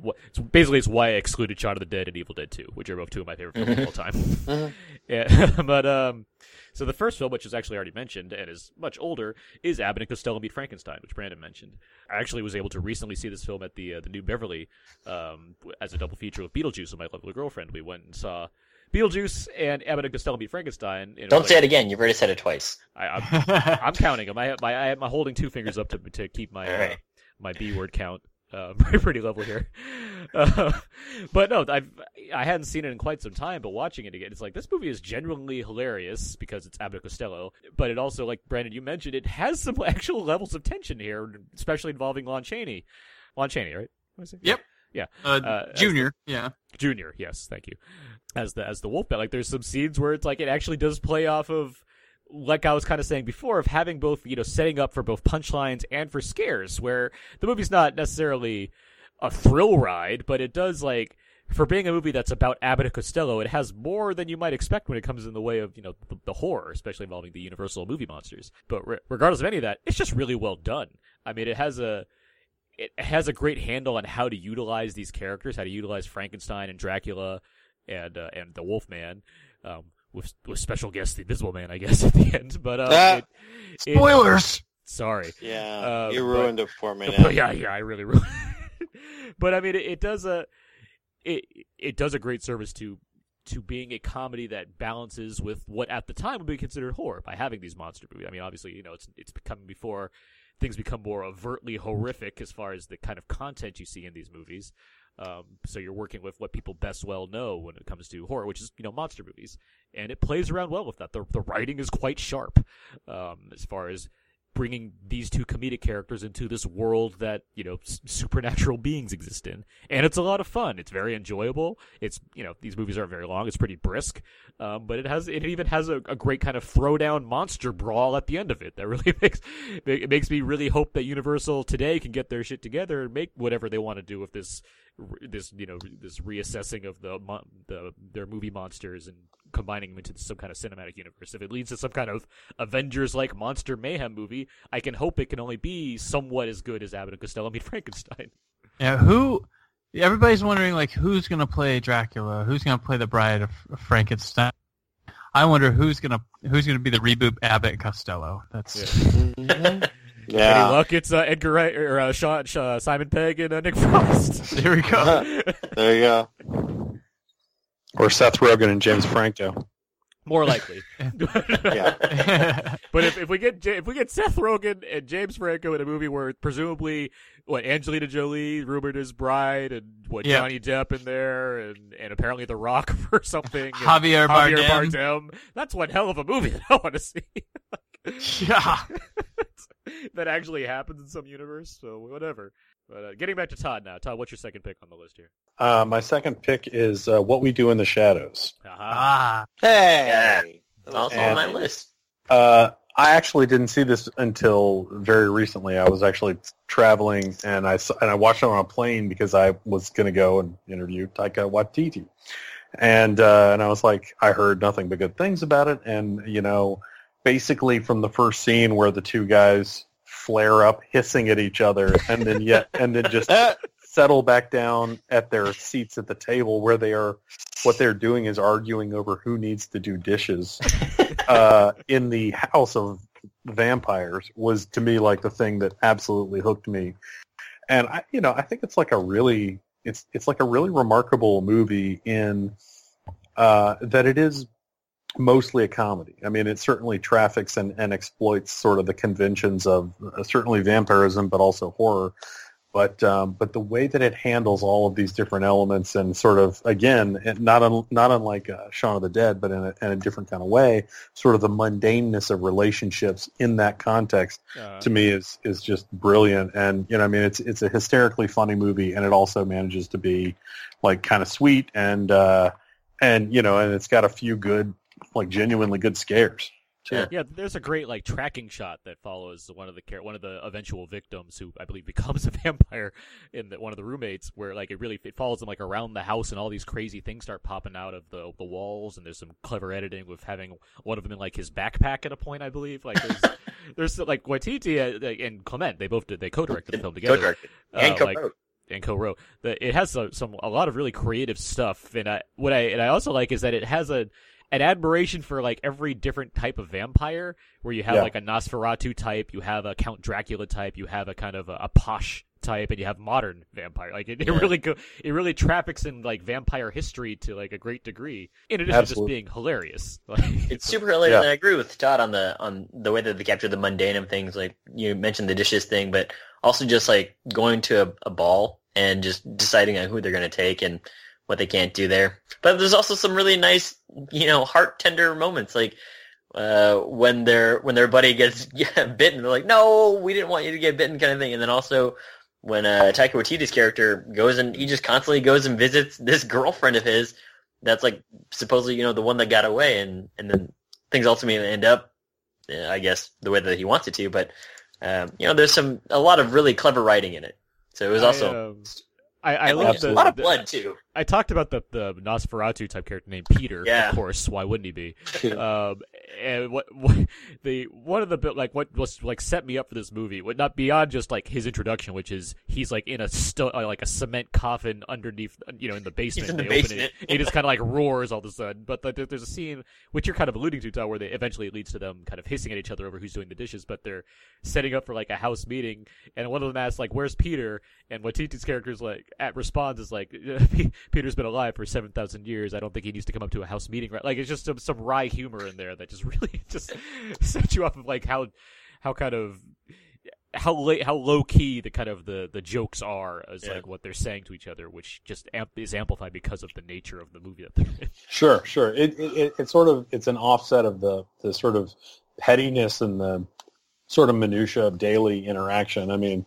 what so basically it's why I excluded Shaun of the Dead and Evil Dead 2, which are both two of my favorite films of all time. yeah, but um, so the first film, which is actually already mentioned and is much older, is Abbott and Costello Meet Frankenstein, which Brandon mentioned. I actually was able to recently see this film at the uh, the New Beverly um, as a double feature with Beetlejuice and my lovely girlfriend. We went and saw. Beetlejuice and Abbott and Costello Meet Frankenstein. Don't like- say it again. You've already said it twice. I, I'm, I'm counting them. I have my I am holding two fingers up to to keep my All uh, my B word count uh, pretty pretty level here. Uh, but no, I've I hadn't seen it in quite some time. But watching it again, it's like this movie is genuinely hilarious because it's Abbott Costello. But it also, like Brandon, you mentioned, it has some actual levels of tension here, especially involving Lon Chaney. Lon Chaney, right? What is it? Yep. Yeah. Uh, Uh, junior. Yeah. Junior, yes, thank you. As the as the Wolfman, like there's some scenes where it's like it actually does play off of like I was kind of saying before of having both you know setting up for both punchlines and for scares, where the movie's not necessarily a thrill ride, but it does like for being a movie that's about Abbott and Costello, it has more than you might expect when it comes in the way of you know the, the horror, especially involving the Universal movie monsters. But re- regardless of any of that, it's just really well done. I mean, it has a it has a great handle on how to utilize these characters, how to utilize Frankenstein and Dracula and uh, and the Wolfman, um, with with special guest the Invisible Man, I guess at the end. But uh, Ah. it, it- Spoilers. sorry, Yeah, Uh, you but- ruined it for me but now. yeah, yeah, I really ruined. but I mean, it, it does a it it does a great service to to being a comedy that balances with what at the time would be considered horror by having these monster movies. I mean, obviously, you know, it's it's coming before things become more overtly horrific as far as the kind of content you see in these movies. Um, so you're working with what people best well know when it comes to horror, which is you know monster movies, and it plays around well with that. The the writing is quite sharp um, as far as bringing these two comedic characters into this world that you know s- supernatural beings exist in. And it's a lot of fun. It's very enjoyable. It's you know these movies aren't very long. It's pretty brisk. Um, but it has it even has a, a great kind of throwdown monster brawl at the end of it that really makes it makes me really hope that universal today can get their shit together and make whatever they want to do with this this you know this reassessing of the mon- the their movie monsters and combining them into some kind of cinematic universe. If it leads to some kind of Avengers like monster mayhem movie, I can hope it can only be somewhat as good as Abbott and Costello meet Frankenstein. Yeah. Who? Everybody's wondering like who's gonna play Dracula? Who's gonna play the Bride of of Frankenstein? I wonder who's gonna who's gonna be the reboot Abbott and Costello. That's Any Yeah. luck? It's uh, Edgar Wright or uh, Sean, uh, Simon Pegg and uh, Nick Frost. there we go. there you go. Or Seth Rogen and James Franco. More likely. Yeah. But if, if we get if we get Seth Rogen and James Franco in a movie where presumably what Angelina Jolie rumored as bride and what Yeah. Johnny Depp in there and and apparently The Rock for something Javier Javier Bardem. Bardem that's one hell of a movie that I want to see. Yeah. that actually happens in some universe. So whatever. But uh, getting back to Todd now. Todd, what's your second pick on the list here? Uh, my second pick is uh, What We Do in the Shadows. Aha. Ah, Hey. It's also And- on my list. Uh, I actually didn't see this until very recently. I was actually traveling and I saw, and I watched it on a plane because I was going to go and interview Taika Waititi, and uh, and I was like, I heard nothing but good things about it, and you know, basically from the first scene where the two guys flare up hissing at each other, and then yet and then just settle back down at their seats at the table where they are what they're doing is arguing over who needs to do dishes uh, in the house of vampires was to me like the thing that absolutely hooked me. And i you know i think it's like a really it's it's like a really remarkable movie in uh, that it is mostly a comedy. I mean, it certainly traffics and, and exploits sort of the conventions of uh, certainly vampirism, but also horror. But um, but the way that it handles all of these different elements and sort of again, not un, not unlike uh, Shaun of the Dead, but in a, in a different kind of way, sort of the mundaneness of relationships in that context Uh, to me is is just brilliant and you know i mean it's it's a hysterically funny movie and it also manages to be like kind of sweet and uh and you know and it's got a few good like genuinely good scares too. Yeah, there's a great like tracking shot that follows one of the char- one of the eventual victims who I believe becomes a vampire in the, one of the roommates where like it really it follows them like around the house and all these crazy things start popping out of the the walls and there's some clever editing with having one of them in like his backpack at a point I believe like there's there's like Waititi uh, and Clement they both did they co-directed the film together Co-directed Uh, and like- co-wrote. and co-wrote. The, it has some, some a lot of really creative stuff, and I what I and I also like is that it has a an admiration for like every different type of vampire. Where you have Yeah. like a Nosferatu type, you have a Count Dracula type, you have a kind of a, a posh type, and you have modern vampire. Like it, it Yeah. really go, it really traffics in like vampire history to like a great degree. In addition to just being hilarious. Like, It's super hilarious, Yeah. and I agree with Todd on the on the way that they capture the mundane of things. Like you mentioned the dishes thing, but also just like going to a, a ball and just deciding on who they're going to take and what they can't do there. But there's also some really nice, you know, heart tender moments, like uh, when their when their buddy gets yeah, bitten. They're like, "No, we didn't want you to get bitten," kind of thing. And then also when uh, Taika Waititi's character goes and he just constantly goes and visits this girlfriend of his that's like supposedly you know the one that got away and and then things ultimately end up uh, i guess the way that he wants it to but um, you know there's some a lot of really clever writing in it so it was also I, um, I, I love a the, lot of the- blood too I talked about the the Nosferatu type character named Peter. Yeah. Of course, why wouldn't he be? um, and what, what the one of the like what was like set me up for this movie would not beyond just like his introduction, which is he's like in a sto- uh, like a cement coffin underneath, you know, in the basement. He's in the They open basement. It, he just kind of like roars all of a sudden. But there- there's a scene which you're kind of alluding to, Todd, where they eventually it leads to them kind of hissing at each other over who's doing the dishes. But they're setting up for like a house meeting, and one of them asks like, "Where's Peter?" And Waititi's character's like at responds is like, "Peter's been alive for seven thousand years. I don't think he needs to come up to a house meeting." Right? Like it's just some some wry humor in there that just really just sets you off of like how how kind of how late how low key the kind of the the jokes are as Yeah. like what they're saying to each other, which just amp- is amplified because of the nature of the movie that they're in. Sure, sure. It, it it- it's sort of it's an offset of the the sort of pettiness and the sort of minutia of daily interaction. I mean,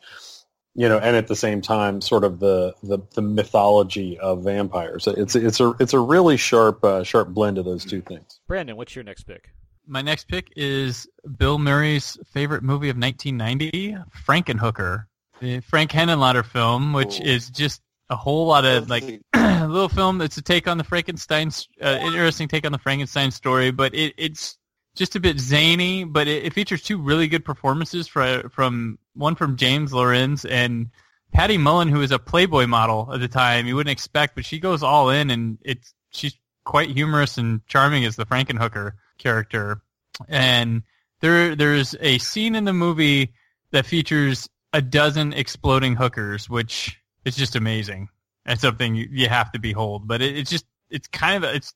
you know, and at the same time, sort of the the, the mythology of vampires. It's it's a it's a really sharp uh, sharp blend of those two things. Brandon, what's your next pick? My next pick is Bill Murray's favorite movie of 1990, Frankenhooker, the Frank Henenlotter film, which Ooh. is just a whole lot of like a little film. It's a take on the Frankenstein, uh, interesting take on the Frankenstein story, but it, it's just a bit zany. But it, it features two really good performances from from one from James Lorinz and Patty Mullen, who was a Playboy model at the time. You wouldn't expect, but she goes all in, and it's she's quite humorous and charming as the Frankenhooker character. And there there's a scene in the movie that features a dozen exploding hookers, which is just amazing. It's something you, you have to behold. But it, it's just it's kind of a, it's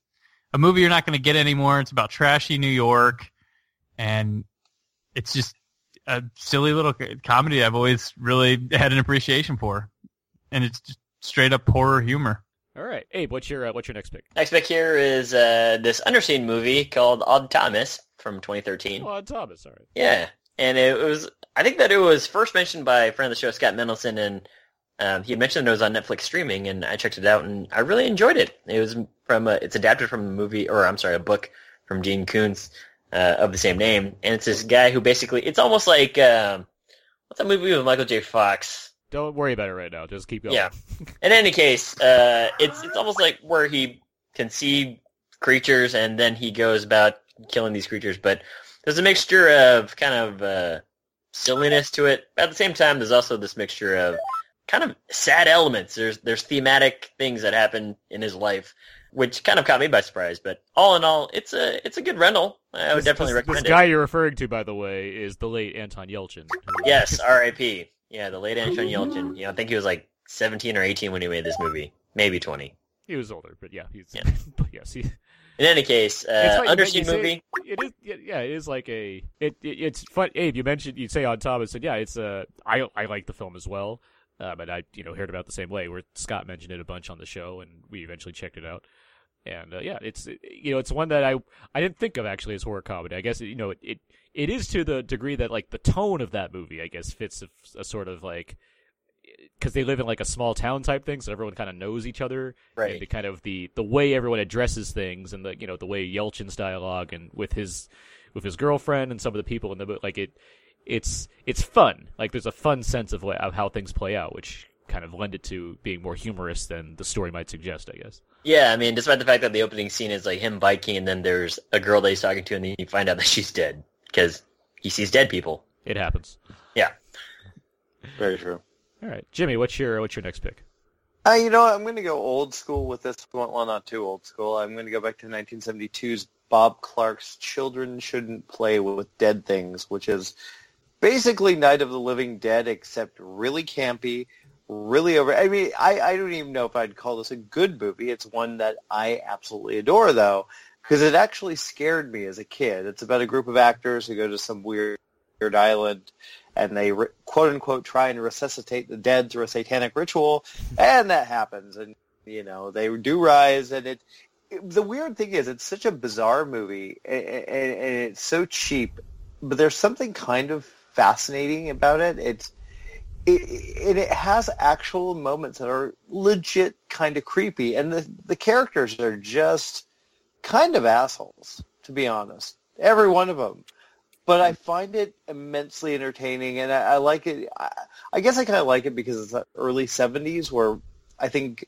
a movie you're not going to get anymore. It's about trashy New York, and it's just a silly little comedy I've always really had an appreciation for, and it's just straight up horror humor. All right, Abe, what's your uh, what's your next pick? next pick here is uh, this underseen movie called odd thomas from 2013 Oh, Thomas. All right. Yeah, and it was I think that it was first mentioned by a friend of the show, Scott Mendelson, and um, he had mentioned it was on Netflix streaming, and I checked it out, and I really enjoyed it. It was from a, it's adapted from a movie, or I'm sorry, a book from Dean Koontz uh, of the same name, and it's this guy who basically it's almost like um, what's that movie with Michael J. Fox? Don't worry about it right now. Just keep going. Yeah. In any case, uh, it's it's almost like where he can see creatures and then he goes about killing these creatures, but there's a mixture of kind of uh, silliness to it. At the same time, there's also this mixture of kind of sad elements. There's there's thematic things that happen in his life, which kind of caught me by surprise. But all in all, it's a it's a good rental. I would This- definitely this, recommend This guy you're referring to, by the way, is the late Anton Yelchin. Yes, R.I.P. Yeah, the late Anton Yelchin. You know, I think he was like 17 or 18 when he made this movie, maybe 20. He was older, but yeah, he's. Yeah. but yes, he, In any case, It's uh, funny, underseen movie. It is, yeah, yeah, it is like a. It, it it's fun. Abe, you mentioned you say Odd Thomas, and yeah, it's a. I I like the film as well, uh, but I you know heard about it the same way. Where Scott mentioned it a bunch on the show, and we eventually checked it out. And uh, yeah, it's you know it's one that I I didn't think of actually as horror comedy. I guess you know it it, it is to the degree that like the tone of that movie I guess fits a, a sort of like because they live in like a small town type thing, so everyone kind of knows each other. Right. and the kind of the the way everyone addresses things and the you know the way Yelchin's dialogue and with his with his girlfriend and some of the people in the book like it it's it's fun. Like there's a fun sense of, of how things play out which kind of lend it to being more humorous than the story might suggest I guess. Yeah, I mean, despite the fact that the opening scene is like him biking, and then there's a girl that he's talking to, and then you find out that she's dead because he sees dead people. it happens Yeah. Very true. all right Jimmy what's your what's your next pick Uh, you know what? I'm going to go old school with this one. Well, not too old school. I'm going to go back to 1972's Bob Clark's Children Shouldn't Play with Dead Things, which is basically Night of the Living Dead, except really campy, really over. I mean, I, I don't even know if I'd call this a good movie. It's one that I absolutely adore, though, because it actually scared me as a kid. It's about a group of actors who go to some weird, weird island and they re- quote unquote try and resuscitate the dead through a satanic ritual, and that happens, and you know they do rise, and it. it- the weird thing is, it's such a bizarre movie, and, and, and it's so cheap, but there's something kind of fascinating about it. It's it, it has actual moments that are legit kind of creepy, and the the characters are just kind of assholes, to be honest. Every one of them but I find it immensely entertaining, and I, I like it. I, I guess I kind of like it because it's the early '70s, where I think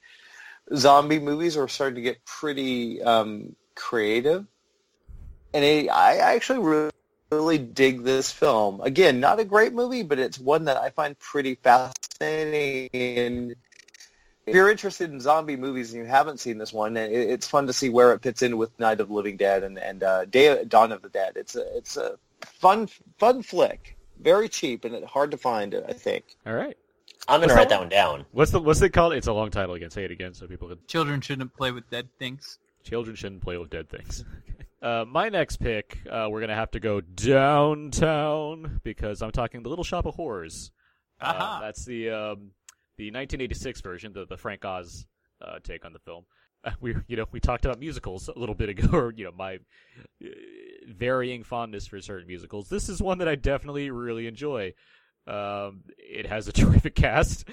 zombie movies were starting to get pretty um, creative, and it, I actually really, really dig this film. Again, not a great movie, but it's one that I find pretty fascinating. And if you're interested in zombie movies and you haven't seen this one, it, it's fun to see where it fits in with Night of the Living Dead and and uh, Day, Dawn of the Dead. It's a it's a fun fun flick, very cheap and hard to find. I think. all right I'm gonna What's write that that one down. what's the what's it called it's a long title again say it again so people can Children shouldn't play with dead things. Children shouldn't play with dead things. uh, my next pick, uh, we're gonna have to go downtown because I'm talking the Little Shop of Horrors. Uh, Aha. that's the um, the 1986 version, the the Frank Oz uh, take on the film. Uh, we you know we talked about musicals a little bit ago, or you know my uh, varying fondness for certain musicals. This is one that I definitely really enjoy. Um, it has a terrific cast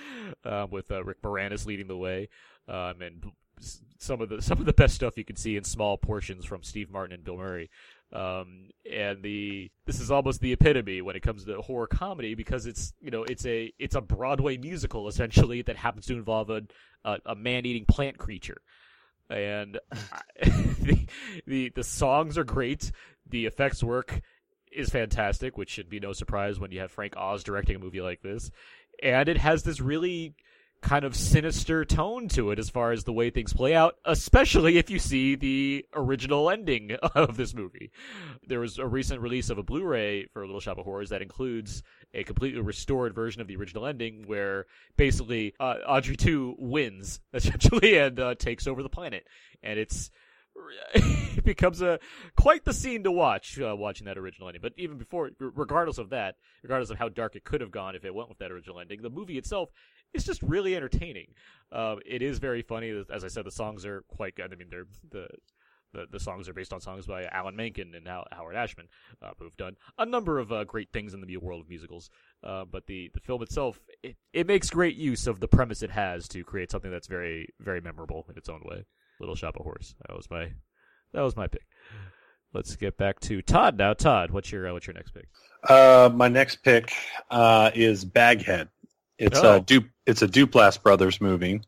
uh, with uh, Rick Moranis leading the way, um, and some of the some of the best stuff you can see in small portions from Steve Martin and Bill Murray. Um, and the this is almost the epitome when it comes to horror comedy because it's you know it's a it's a Broadway musical essentially that happens to involve a a, a man eating plant creature, and the, the the songs are great, the effects work is fantastic, which should be no surprise when you have Frank Oz directing a movie like this, and it has this really kind of sinister tone to it as far as the way things play out, especially if you see the original ending of this movie. There was a recent release of a Blu-ray for Little Shop of Horrors that includes a completely restored version of the original ending where basically uh, Audrey 2 wins essentially and uh, takes over the planet and it's it becomes a quite the scene to watch uh, watching that original ending but even before regardless of that regardless of how dark it could have gone if it went with that original ending the movie itself is just really entertaining um, it is very funny as i said the songs are quite good i mean they're the the, the songs are based on songs by Alan Menken and How, Howard Ashman, uh, who've done a number of uh, great things in the world of musicals. Uh, but the, the film itself, it, it makes great use of the premise it has to create something that's very very memorable in its own way. Little Shop of Horrors. That was my that was my pick. Let's get back to Todd now. Todd, what's your uh, what's your next pick? Uh, my next pick uh, is Baghead. It's Oh. a du- it's a Duplass brothers movie,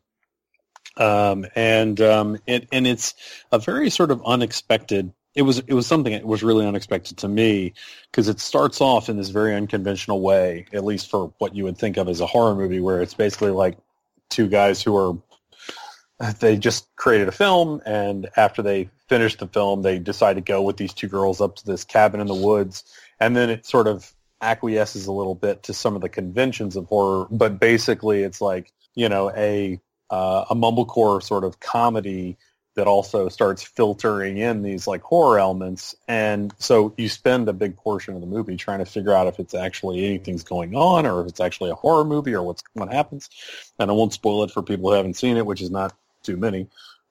um, and um, it and it's a very sort of unexpected. It was it was something that was really unexpected to me because it starts off in this very unconventional way, at least for what you would think of as a horror movie, where it's basically like two guys who are they just created a film and after they finished the film they decide to go with these two girls up to this cabin in the woods and then it sort of acquiesces a little bit to some of the conventions of horror but basically it's like you know a uh, a mumblecore sort of comedy that also starts filtering in these like horror elements. And so you spend a big portion of the movie trying to figure out if it's actually anything's going on or if it's actually a horror movie or what's what happens. And I won't spoil it for people who haven't seen it which is not too many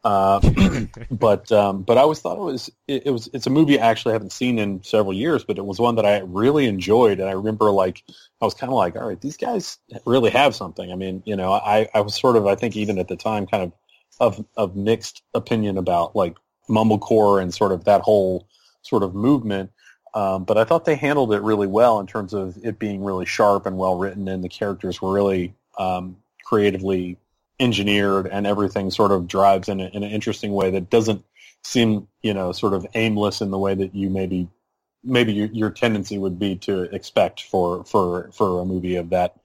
uh, but um, but I always thought it was it, it was it's a movie I actually haven't seen in several years, but it was one that I really enjoyed, and I remember like I was kind of like, all right, these guys really have something. I mean, you know, I I was sort of I think even at the time kind of of of mixed opinion about like mumblecore and sort of that whole sort of movement. Um, but I thought they handled it really well in terms of it being really sharp and well written, and the characters were really um, creatively engineered and everything sort of drives in, a, in an interesting way that doesn't seem, you know, sort of aimless in the way that you maybe maybe your, your tendency would be to expect for for for a movie of that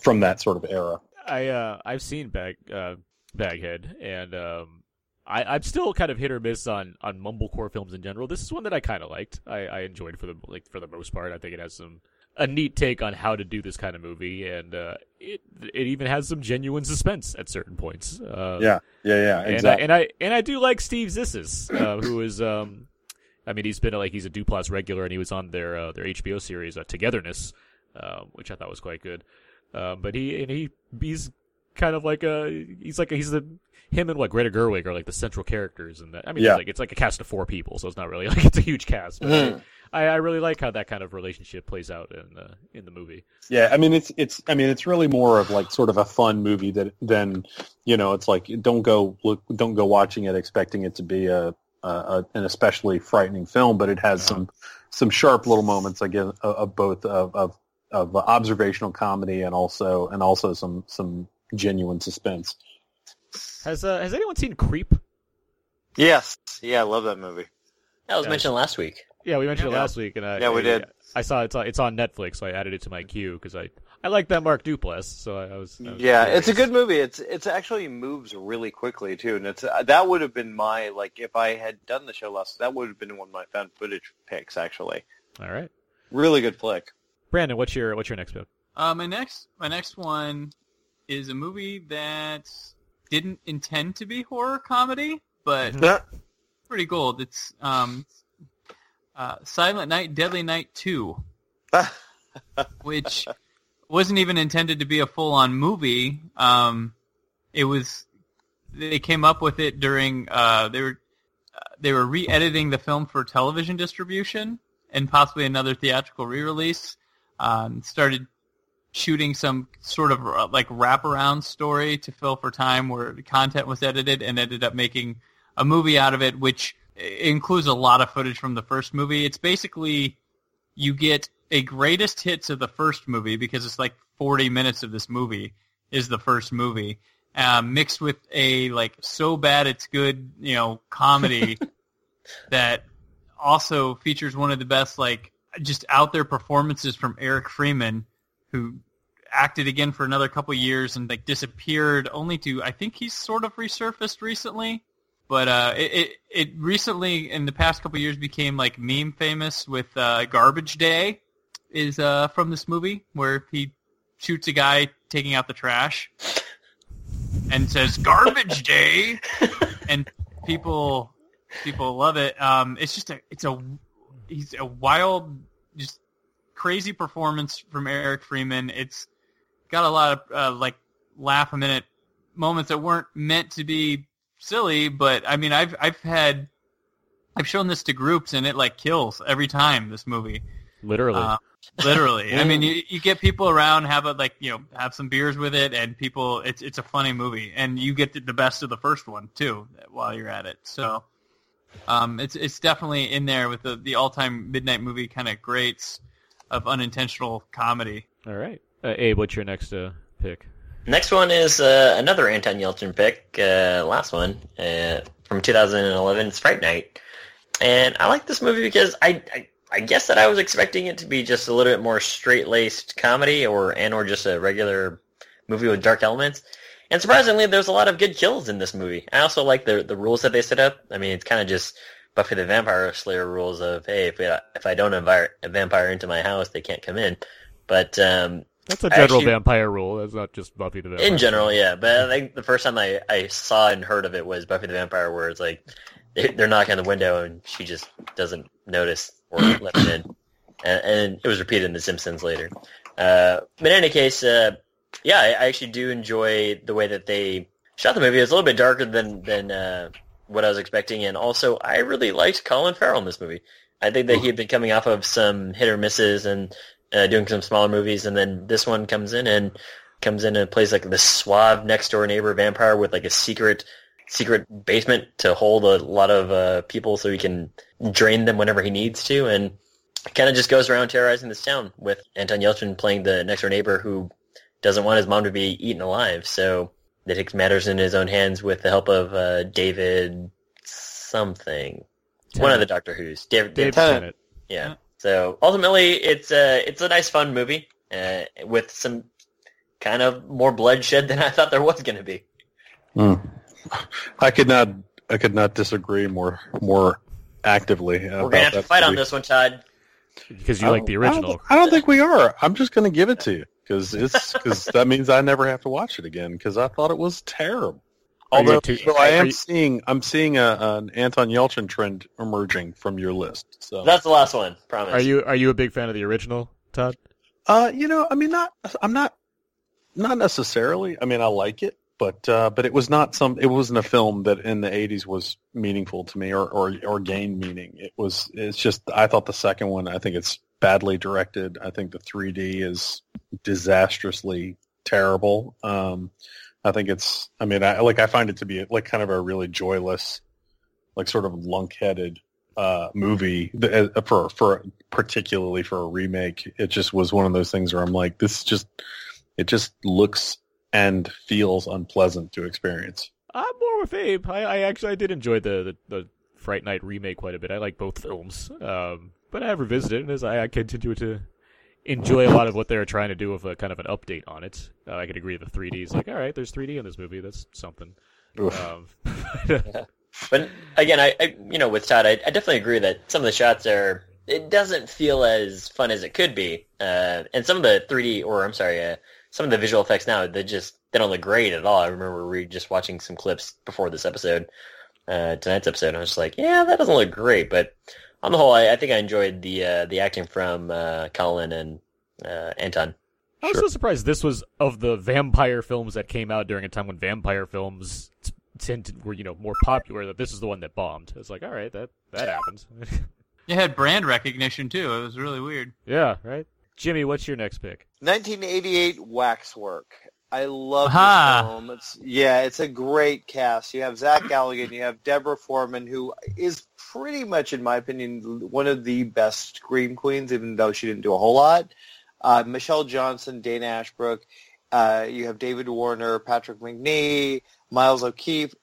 from that sort of era. I uh, I've seen Bag uh, Baghead, and um, I I'm still kind of hit or miss on on mumblecore films in general. This is one that I kind of liked. I, I enjoyed for the like for the most part. I think it has some a neat take on how to do this kind of movie, and uh, it it even has some genuine suspense at certain points. Uh, Yeah, yeah, yeah, and I, and I and I do like Steve Zissis, uh, who is um, I mean he's been like he's a Duplass regular, and he was on their uh, their HBO series uh, Togetherness, uh, which I thought was quite good. Um, but he and he he's kind of like a he's like a, he's the him and what Greta Gerwig are like the central characters, and that I mean Yeah. it's like it's like a cast of four people, so it's not really like it's a huge cast. But Mhm. I, I really like how that kind of relationship plays out in the in the movie. Yeah, I mean it's it's I mean it's really more of like sort of a fun movie that than you know it's like don't go look don't go watching it expecting it to be a, a, a an especially frightening film, but it has some some sharp little moments again of, of both of, of of observational comedy and also and also some some genuine suspense. Has uh, has anyone seen Creep? Yes. Yeah, I love that movie. That was Yeah. mentioned last week. Yeah, we mentioned it last week, and I, Yeah, we I- did. I saw it's on, it's on Netflix, so I added it to my queue because I I like that Mark Duplass, so I, I was. I was Yeah, it's a good movie. It's it's actually moves really quickly too, and it's uh, that would have been my like if I had done the show last. That would have been one of my found footage picks. Actually, All right, really good flick. Brandon, what's your what's your next pick? Uh, my next my next one is a movie that didn't intend to be horror comedy, but pretty gold. It's um, uh, Silent Night, Deadly Night Two, which wasn't even intended to be a full on movie. Um, it was they came up with it during uh, they were uh, they were re-editing the film for television distribution and possibly another theatrical re-release. Um, started shooting some sort of uh, like wraparound story to fill for time where the content was edited and ended up making a movie out of it, which includes a lot of footage from the first movie. It's basically you get a greatest hits of the first movie because it's like 40 minutes of this movie is the first movie, um, mixed with a like so bad it's good, you know, comedy that also features one of the best like just out there performances from Eric Freeman, who acted again for another couple years and like disappeared only to I think he's sort of resurfaced recently. But uh, it, it it recently in the past couple years became like meme famous with uh, Garbage Day is uh, from this movie where he shoots a guy taking out the trash and says Garbage Day and people people love it. Um, it's just a it's a he's a wild just crazy performance from Eric Freeman. It's got a lot of uh, like laugh a minute moments that weren't meant to be silly, but I mean I've I've had I've shown this to groups and it like kills every time. This movie, Literally. Uh, literally. I mean, you, you get people around, have a like you know have some beers with it, and people. It's it's a funny movie, and you get the, the best of the first one too while you're at it. So, um, it's it's definitely in there with the the all time midnight movie kind of greats of unintentional comedy. All right. Uh, Abe, what's your next uh, pick? Next one is uh, another Anton Yelchin pick. Uh, last one uh, from 2011, it's Fright Night, and I like this movie because I, I I guess that I was expecting it to be just a little bit more straight laced comedy, or and or just a regular movie with dark elements. And surprisingly, there's a lot of good kills in this movie. I also like the the rules that they set up. I mean, it's kind of just Buffy the Vampire Slayer rules of hey, if we, if I don't invite a vampire into my house, they can't come in. But um, That's a general actually- vampire rule. That's not just Buffy the Vampire. in general, yeah. But I think the first time I, I saw and heard of it was Buffy the Vampire, where it's like they- they're knocking on the window and she just doesn't notice or let them in, and, and it was repeated in The Simpsons later. Uh, but in any case, uh, yeah, I, I actually do enjoy the way that they shot the movie. It's a little bit darker than than uh, what I was expecting, and also I really liked Colin Farrell in this movie. I think that he had been coming off of some hit or misses and uh, doing some smaller movies, and then this one comes in and comes in and plays like the suave next door neighbor vampire with like a secret secret basement to hold a lot of uh, people so he can drain them whenever he needs to, and kind of just goes around terrorizing this town with Anton Yelchin playing the next door neighbor who doesn't want his mom to be eaten alive, so they takes matters in his own hands with the help of uh, David something, one of the Doctor Who's David. Dave Tennant. Tennant. Yeah. So ultimately, it's a it's a nice fun movie uh, with some kind of more bloodshed than I thought there was going to be. I could not. I could not disagree more more actively. We're gonna have to fight on this one, Todd. Because you like the I don't- original. I don't, think we are. I'm just going to give it to you because it's because that means I never have to watch it again because I thought it was terrible. Are Although, too- although I am you- seeing I'm seeing a, an Anton Yelchin trend emerging from your list. So That's the last one. Promise. Are you are you a big fan of the original, Todd? Uh, you know, I mean, not. I'm not. Not necessarily. I mean, I like it, but uh, but it was not some. It wasn't a film that in the '80s was meaningful to me or or or gained meaning. It was. It's just. I thought the second one. I think it's badly directed. I think the 3D is disastrously terrible. Um, I think it's. I mean, I like. I find it to be like kind of a really joyless, like sort of lunk-headed uh, movie uh, for for particularly for a remake. It just was one of those things where I'm like, this just it just looks and feels unpleasant to experience. I'm more with Abe. I, I actually I did enjoy the, the the Fright Night remake quite a bit. I like both films, um, but I have revisited it as I, I continue to enjoy a lot of what they're trying to do with a kind of an update on it. Uh, I could agree the 3D is like, all right, there's 3D in this movie. That's something. Oof. Um, But again, I, I you know with Todd, I, I definitely agree that some of the shots are. It doesn't feel as fun as it could be, uh, and some of the 3D or I'm sorry, uh, some of the visual effects now they just they don't look great at all. I remember we were just watching some clips before this episode, uh, tonight's episode, and I was just like, yeah, that doesn't look great. But on the whole, I, I think I enjoyed the uh, the acting from uh, Colin and uh, Anton. I was so surprised this was of the vampire films that came out during a time when vampire films t- tend to, were you know more popular. That this is the one that bombed. It's like, all right, that that happens. It had brand recognition too. It was really weird. yeah, right. Jimmy, what's your next pick? 1988 Waxwork. I love Aha. this film. It's yeah, it's a great cast. You have Zach Galligan, you have Deborah Foreman, who is pretty much, in my opinion, one of the best scream queens, even though she didn't do a whole lot. Uh, Michelle Johnson, Dana Ashbrook. Uh, you have David Warner, Patrick Macnee, Miles O'Keeffe,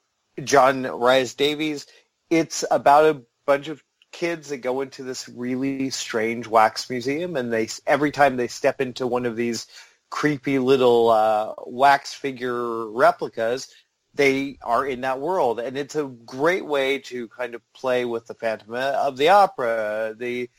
John Rhys Davies. It's about a bunch of kids that go into this really strange wax museum, and they every time they step into one of these creepy little uh, wax figure replicas, they are in that world, and it's a great way to kind of play with the Phantom of the Opera, the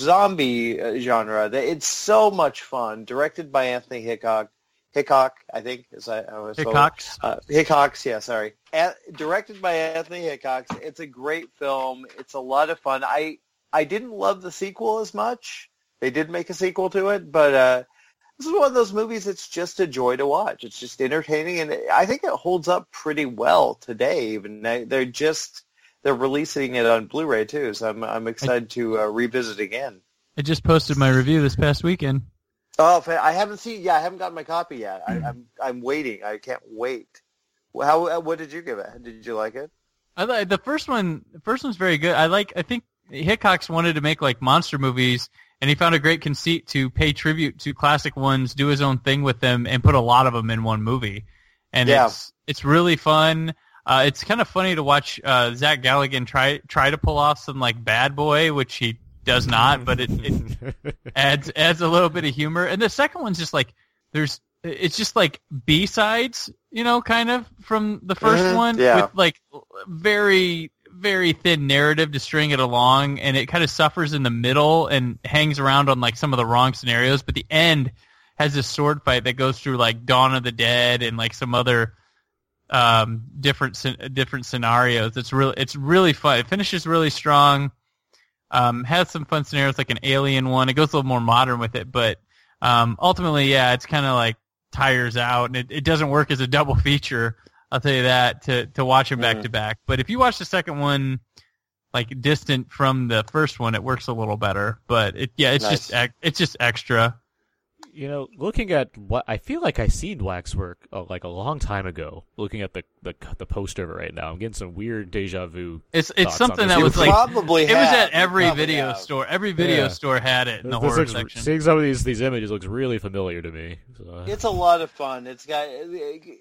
zombie uh, genre. It's so much fun. Directed by Anthony Hickok. Hickok, I think, is I, I was Hickox. uh, Hickox, yeah, sorry. A- directed by Anthony Hickox. It's a great film. It's a lot of fun. I I didn't love the sequel as much. They did make a sequel to it, but uh, this is one of those movies that's just a joy to watch. It's just entertaining, and I think it holds up pretty well today. Even they, they're just they're releasing it on Blu-ray too, so I'm I'm excited to uh, revisit again. I just posted my review this past weekend. Oh, I haven't seen. Yeah, I haven't gotten my copy yet. I, I'm I'm waiting. I can't wait. How? uh, What did you give it? Did you like it? I like the first one. The first one's very good. I like. I think Hickox wanted to make like monster movies, and he found a great conceit to pay tribute to classic ones, do his own thing with them, and put a lot of them in one movie. And Yeah. it's it's really fun. Uh, it's kind of funny to watch uh, Zach Galligan try try to pull off some like Bad Boy, which he does not, but it, it adds adds a little bit of humor. And the second one's just like there's it's just like B sides, you know, kind of from the 1st Mhm, one yeah. with like very very thin narrative to string it along and it kind of suffers in the middle and hangs around on like some of the wrong scenarios but the end has this sword fight that goes through like Dawn of the Dead and like some other um different different scenarios. It's really it's really fun. It finishes really strong um has some fun scenarios like an alien one. It goes a little more modern with it but um ultimately yeah it's kind of like tires out and it, it doesn't work as a double feature i'll tell you that to to watch them back Mhm. to back but if you watch the second one like distant from the first one it works a little better but it yeah it's just Nice. ex- it's just extra You know, looking at what I feel like I seen Waxwork uh, like a long time ago. Looking at the, the the poster of it right now, I'm getting some weird deja vu. it's it's something that was like probably it was have. at every video have. store every video Yeah. store had it in the This horror looks- section Seeing some of these these images looks really familiar to me. So, It's a lot of fun. It's got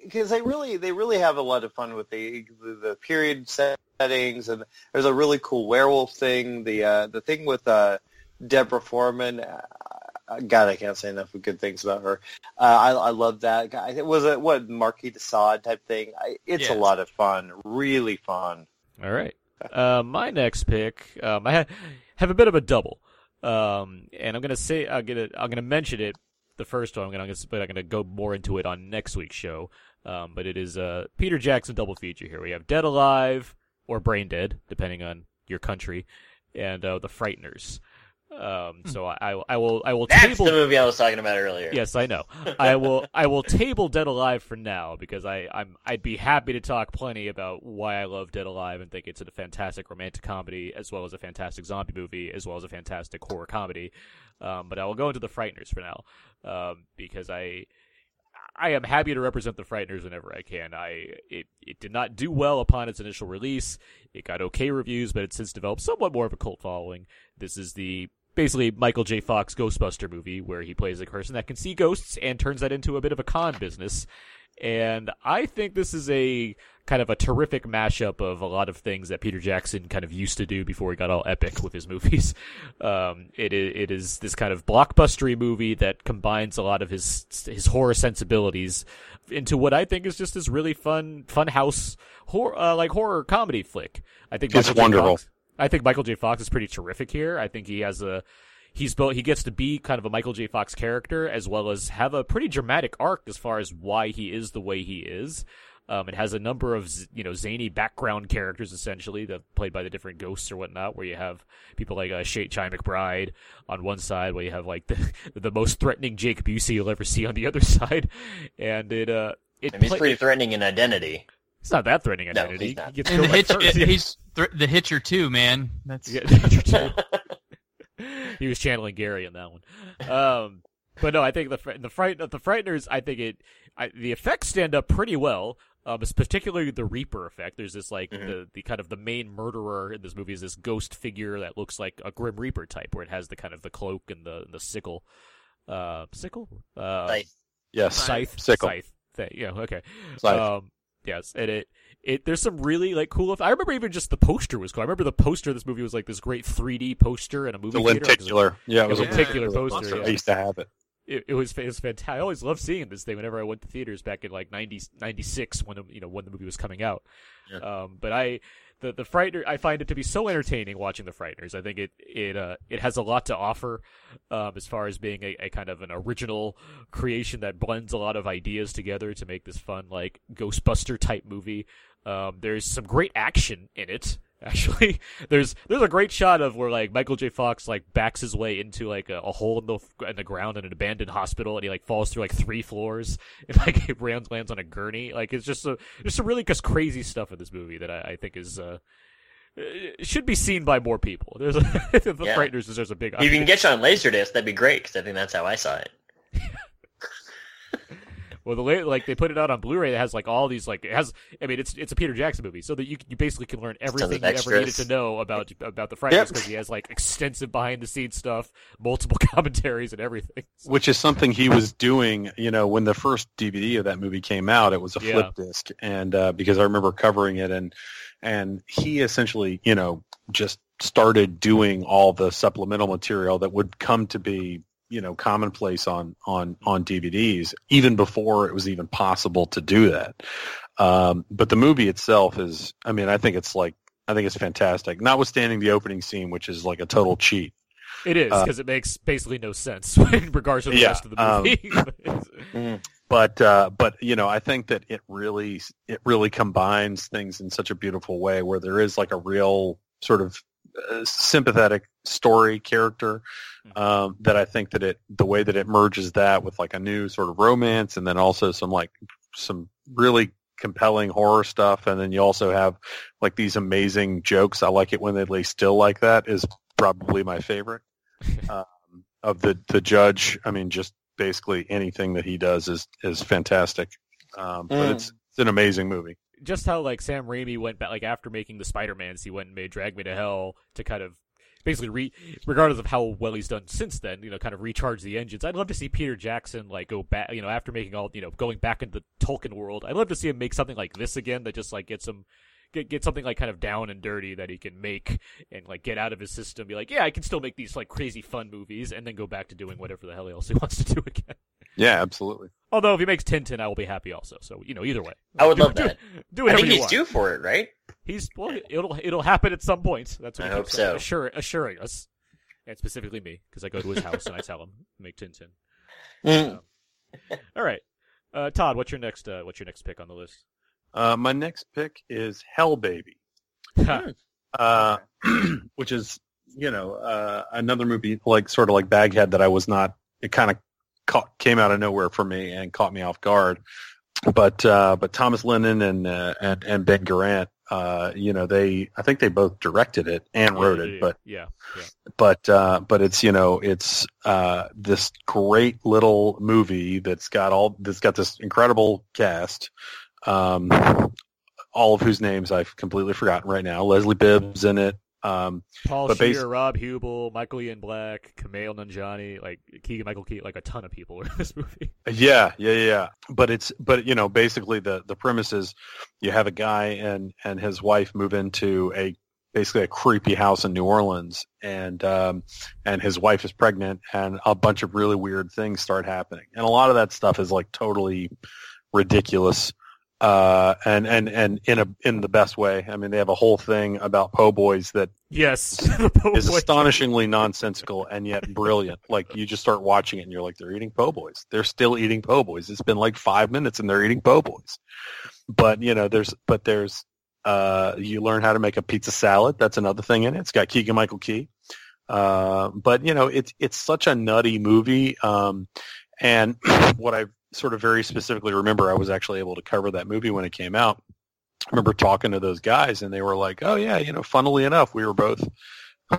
because they really they really have a lot of fun with the the, the period settings and there's a really cool werewolf thing. The uh, the thing with uh, Deborah Foreman. Uh, God, I can't say enough good things about her. Uh, I I love that. guy. It was a what Marquis de Sade type thing. I, it's a lot of fun. Really fun. All right. Uh, my next pick, um, I ha- have a bit of a double, um, and I'm gonna say I'm gonna I'm gonna mention it. The first one, I'm gonna, but I'm gonna go more into it on next week's show. Um, but it is a Peter Jackson double feature here. We have Dead Alive or Brain Dead, depending on your country, and uh, The Frighteners. Um, so I, I, I will I will That's table the movie I was talking about earlier. Yes, I know. I will. I will table Dead Alive for now because I, I'm. I'd be happy to talk plenty about why I love Dead Alive and think it's a fantastic romantic comedy as well as a fantastic zombie movie as well as a fantastic horror comedy. Um, but I will go into the Frighteners for now um, because I. I am happy to represent the Frighteners whenever I can. I it, it did not do well upon its initial release. It got okay reviews, but it's since developed somewhat more of a cult following. This is the basically Michael J. Fox Ghostbuster movie where he plays a person that can see ghosts and turns that into a bit of a con business. And I think this is a kind of a terrific mashup of a lot of things that Peter Jackson kind of used to do before he got all epic with his movies. Um, it, it is this kind of blockbustery movie that combines a lot of his his horror sensibilities into what I think is just this really fun fun house horror uh, like horror comedy flick. I think It's wonderful. Fox- I think Michael J. Fox is pretty terrific here. I think he has a he's both he gets to be kind of a Michael J. Fox character as well as have a pretty dramatic arc as far as why he is the way he is. Um, it has a number of you know zany background characters essentially that played by the different ghosts or whatnot. Where you have people like uh, Shay Chai McBride on one side, where you have like the the most threatening Jake Busey you'll ever see on the other side, and it uh it I mean, he's play- pretty threatening in identity. It's not that threatening No, identity. he's not. He gets and the killed hitch by first. He's th- the hitcher too man that's Yeah, he was channeling Gary in that one. Um, but no, I think the fr- the fright the frighteners. I think it I, the effects stand up pretty well. Um, it's particularly the Reaper effect. There's this like Mhm. the the kind of the main murderer in this movie is this ghost figure that looks like a Grim Reaper type, where it has the kind of the cloak and the the sickle, uh, sickle, uh, Like, Yes. scythe, Sickle. scythe. Thing. Yeah, okay. Scythe. Um, yes, and it it there's some really like cool. I remember even just the poster was cool. I remember the poster of this movie was like this great 3D poster in a movie the theater. lenticular. Yeah, it was a lenticular lenticular poster, yeah. I used to have it. It, it was it was fantastic. I always loved seeing this thing whenever I went to theaters back in like 90, 96 when it- you know when the movie was coming out. Yeah. Um, but I the the Frightener I find it to be so entertaining watching the Frighteners. I think it it uh it has a lot to offer um, as far as being a, a kind of an original creation that blends a lot of ideas together to make this fun like Ghostbuster type movie. Um, there's some great action in it. Actually, there's there's a great shot of where like Michael J. Fox like backs his way into like a, a hole in the in the ground in an abandoned hospital, and he like falls through like three floors, and like it lands lands on a gurney. Like it's just a just some really just crazy stuff in this movie that I, I think is uh should be seen by more people. There's a, the Yeah. Frighteners deserves a big. If you can get you on Laserdisc, that'd be great because I think that's how I saw it. Well, the la- like they put it out on Blu-ray that has like all these like it has. I mean, it's it's a Peter Jackson movie, so that you you basically can learn everything you of ever needed to know about about the Frighteners Yep. because he has like extensive behind-the-scenes stuff, multiple commentaries, and everything. which is something he was doing. You know, when the first DVD of that movie came out, it was a Yeah. flip disc, and uh, because I remember covering it, and and he essentially, you know, just started doing all the supplemental material that would come to be, you know, commonplace on on on DVDs, even before it was even possible to do that. Um, but the movie itself is, I mean, I think it's like. I think it's fantastic. Notwithstanding the opening scene, which is like a total cheat. It is Uh, because it makes basically no sense in regards to the Yeah, rest of the um, movie. but uh, but you know I think that it really it really combines things in such a beautiful way where there is like a real sort of uh, sympathetic story character um, that I think that it the way that it merges that with like a new sort of romance and then also some like some really compelling horror stuff and then you also have like these amazing jokes I like it when they lay still like that is probably my favorite um, of the the judge I mean just basically anything that he does is is fantastic. Um, but Mm. it's it's an amazing movie. just how like Sam Raimi went back, like after making the Spider-Mans, he went and made Drag Me to Hell to kind of basically re, regardless of how well he's done since then, you know, kind of recharge the engines. I'd love to see Peter Jackson like go back, you know, after making all, you know, going back into the Tolkien world. I'd love to see him make something like this again that just like gets him. Get, get something like kind of down and dirty that he can make and like get out of his system. Be like, yeah, I can still make these like crazy fun movies, and then go back to doing whatever the hell else he wants to do again. Yeah, absolutely. Although if he makes Tintin, I will be happy also. So you know, either way, I would Do- love do- that. Do it. I whatever think you he's want. due for it, right? He's well, it'll it'll happen at some point. That's what I he hope keeps saying, so. assure, assuring us, and specifically me, because I go to his house and I tell him make Tintin. Mm. All right, uh, Todd, what's your next uh, what's your next pick on the list? Uh, my next pick is Hell Baby, uh, which is you know uh, another movie like sort of like Baghead that I was not. It kind of caught, came out of nowhere for me and caught me off guard. But uh, but Thomas Lennon and uh, and and Ben Garant, uh, you know they I think they both directed it and wrote Yeah, it, yeah, but yeah, yeah. but uh, but it's you know it's uh, this great little movie that's got all that's got this incredible cast, um, all of whose names I've completely forgotten right now. Leslie Bibb's in it. Um, Paul But Scheer, basi- Rob Huebel, Michael Ian Black, Kumail Nanjiani, like Keegan Michael Key, like a ton of people are in this movie. yeah, yeah, yeah. But it's but you know basically the the premise is you have a guy and and his wife move into a basically a creepy house in New Orleans and um and his wife is pregnant and a bunch of really weird things start happening and a lot of that stuff is like totally ridiculous uh and and and in a in the best way i mean they have a whole thing about po' boys that Yes, po' is astonishingly nonsensical and yet brilliant. Like you just start watching it and you're like, they're eating po' boys. They're still eating po' boys. It's been like five minutes and they're eating po' boys. But you know, there's but there's uh you learn how to make a pizza salad. That's another thing in it. It's got Keegan Michael Key. Uh, but you know, it's it's such a nutty movie. Um, and what I sort of very specifically remember, I was actually able to cover that movie when it came out. I remember talking to those guys and they were like, oh yeah, you know, funnily enough, we were both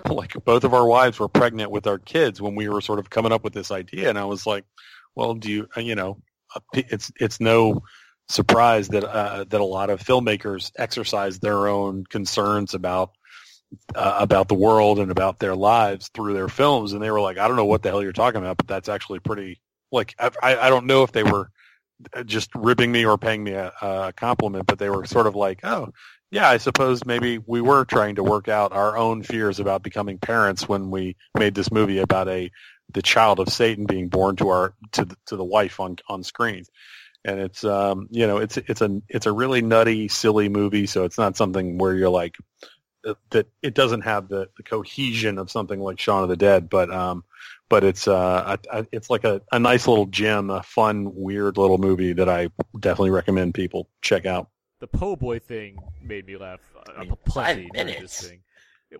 like both of our wives were pregnant with our kids when we were sort of coming up with this idea. And I was like, well, do you, uh, you know, uh, it's, it's no surprise that, uh, that a lot of filmmakers exercise their own concerns about, uh, about the world and about their lives through their films. And they were like, I don't know what the hell you're talking about, but that's actually pretty, like, I, I don't know if they were just ribbing me or paying me a, a compliment, but they were sort of like, oh, yeah, I suppose maybe we were trying to work out our own fears about becoming parents when we made this movie about a the child of Satan being born to our to the, to the wife on on screen. And it's um you know it's it's a it's a really nutty silly movie, so it's not something where you're like uh, that it doesn't have the, the cohesion of something like Shaun of the Dead, but um but it's uh I, I, it's like a, a nice little gem, a fun weird little movie that I definitely recommend people check out. the po' boy thing made me laugh uh, I mean, plenty five minutes. this thing.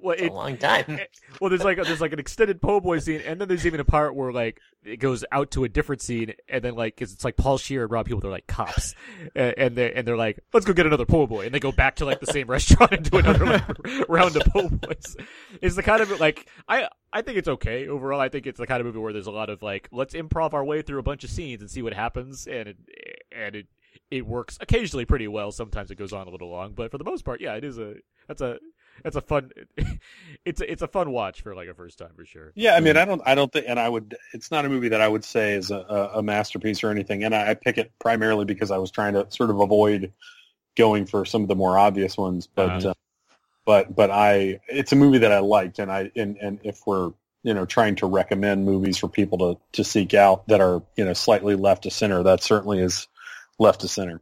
Well, a long time. Eh, well, there's like there's like an extended po' boy scene, and then there's even a part where like it goes out to a different scene, and then like 'cause it's like Paul Scheer and Rob People, they're like cops, and, and they and they're like, let's go get another po' boy, and they go back to like the same restaurant and do another like, round of po' boys. It's the kind of like I I think it's okay overall. I think it's the kind of movie where there's a lot of like let's improv our way through a bunch of scenes and see what happens, and it and it it works occasionally pretty well. Sometimes it goes on a little long, but for the most part, yeah, it is a that's a that's a fun it's a, it's a fun watch for like a first time for sure. Yeah, I mean, I don't, I don't think, and I would. It's not a movie that I would say is a, a, a masterpiece or anything. And I, I pick it primarily because I was trying to sort of avoid going for some of the more obvious ones. But, Uh-huh. uh, but, but I, it's a movie that I liked, and I, and, and if we're, you know, trying to recommend movies for people to to seek out that are, you know, slightly left to center, that certainly is left to center.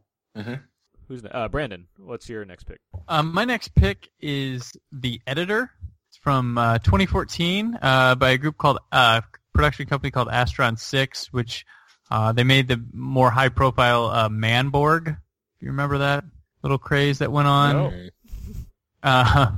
Who's ne- uh, Brandon? What's your next pick? Um, my next pick is The Editor. It's from uh, 2014 uh, by a group called uh, production company called Astron Six, which uh, they made the more high profile uh, Manborg. If you remember that little craze that went on. No. Uh,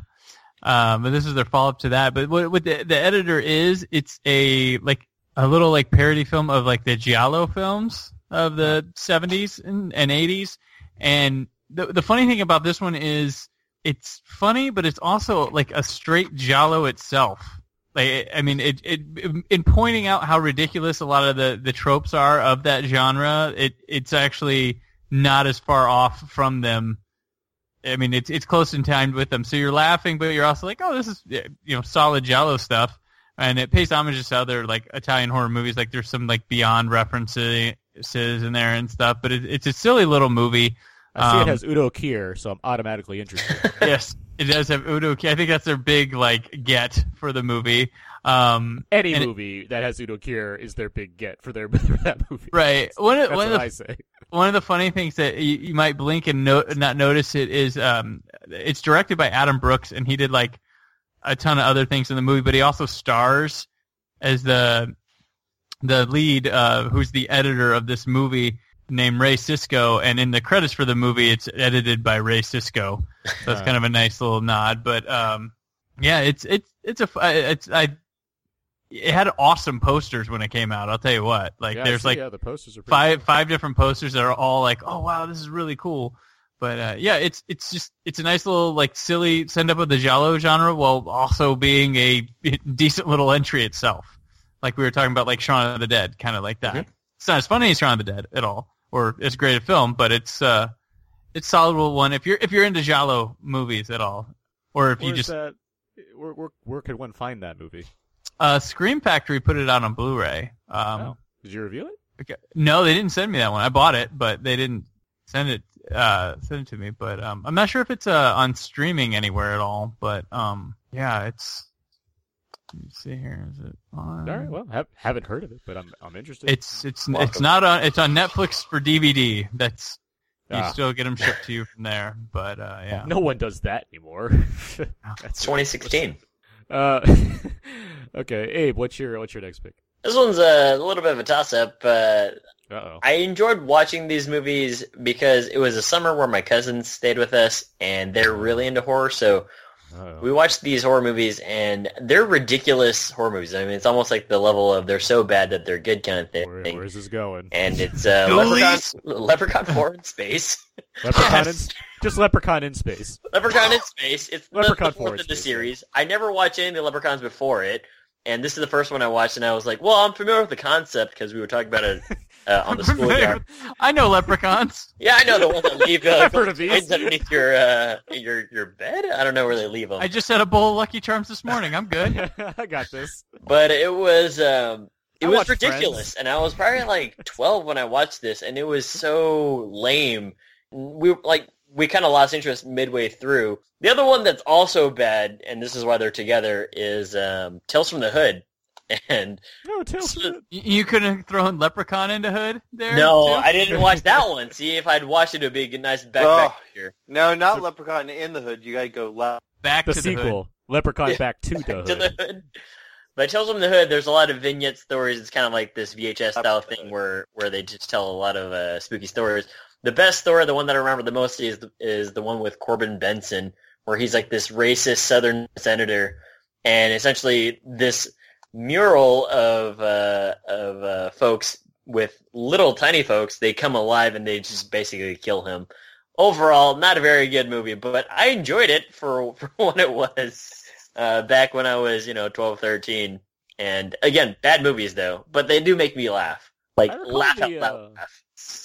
um, but this is their follow up to that. But what, what the, the editor is, it's a like a little like parody film of like the Giallo films of the 70s and, and 80s. And the the funny thing about this one is it's funny, but it's also like a straight Giallo itself. Like I mean, it, it in pointing out how ridiculous a lot of the, the tropes are of that genre, it it's actually not as far off from them I mean, it's it's close in time with them. So you're laughing, but you're also like, oh, this is you know solid Giallo stuff, and it pays homage to other like Italian horror movies. Like there's some like Beyond references in there and stuff. But it, it's a silly little movie. I see Um, it has Udo Kier, so I'm automatically interested. yes, it does have Udo. Kier. I think that's their big like get for the movie. Um, Any and it- movie that has Udo Kier is their big get for their for that movie. right. One of, That's one of the I say. one of the funny things that you, you might blink and no, not notice it is um, it's directed by Adam Brooks, and he did like a ton of other things in the movie, but he also stars as the the lead, uh, who's the editor of this movie named Ray Cisco, and in the credits for the movie, it's edited by Ray Cisco. So it's kind of a nice little nod, but um, yeah, it's it's it's a it's I. It had awesome posters when it came out. I'll tell you what. Like, Yeah, there's see, like yeah, the posters are five cool. five different posters that are all like, oh wow, this is really cool. But uh, yeah, it's it's just it's a nice little like silly send up of the giallo genre while also being a decent little entry itself. Like we were talking about, like Shaun of the Dead, kind of like that. Mhm. It's not as funny as Shaun of the Dead at all, or as great a film, but it's uh, it's solid one if you're if you're into giallo movies at all, or if you just that? Where, where where could one find that movie? uh, Scream Factory put it out on Blu-ray. Um, oh, did you review it? Okay. No, they didn't send me that one. I bought it, but they didn't send it uh send it to me. But um I'm not sure if it's uh on streaming anywhere at all. But um yeah, it's let me see here. Is it on All right, well, have, haven't heard of it, but I'm I'm interested. it's it's it's not on it's on Netflix for DVD. That's you Ah. still get them shipped to you from there. But uh yeah. no one does that anymore. It's 2016. Uh, okay, Abe, what's your what's your next pick? This one's a little bit of a toss-up. Uh, Uh oh. I enjoyed watching these movies because it was a summer where my cousins stayed with us, and they're really into horror. So we watched these horror movies, and they're ridiculous horror movies. I mean, it's almost like the level of they're so bad that they're good kind of thing. Where, where's this going? And it's uh, Leprechaun, Leprechaun 4 in space. Leprechaun Yes. in, just Leprechaun in space. Leprechaun in space. It's Leprechaun the, 4 fourth in of the space, series. I never watched any of the Leprechauns before it, and this is the first one I watched, and I was like, well, I'm familiar with the concept because we were talking about it uh, on the schoolyard. I know leprechauns. Yeah, I know the ones that leave uh, I've heard of these. coins underneath your uh, your your bed. I don't know where they leave them, I just had a bowl of Lucky Charms this morning. I'm good. I got this. but it was um, it I was ridiculous, Friends. and I was probably like 12 when I watched this, and it was so lame. We like we kind of lost interest midway through. The other one that's also bad, and this is why they're together, is um, Tales from the Hood. And No, Tales from the- You couldn't have thrown Leprechaun into Hood there? no, too? I didn't watch that one. See, if I'd watched it, it would be a nice backpack Oh. here. No, not Leprechaun in the Hood. You gotta go left. Back the to the Hood. sequel, Leprechaun Yeah. Back to the to Hood. the hood. But Tales from the Hood, there's a lot of vignette stories. It's kind of like this VHS style thing where where they just tell a lot of uh, spooky stories. The best story, the one that I remember the most, is the, is the one with Corbin Bernsen, where he's like this racist Southern senator, and essentially this mural of uh, of uh, folks with little tiny folks, they come alive and they just basically kill him. Overall, not a very good movie, but I enjoyed it for, for what it was uh, back when I was, you know, 12, 13. And again, bad movies though, but they do make me laugh. Like laugh the, out loud. uh, laugh.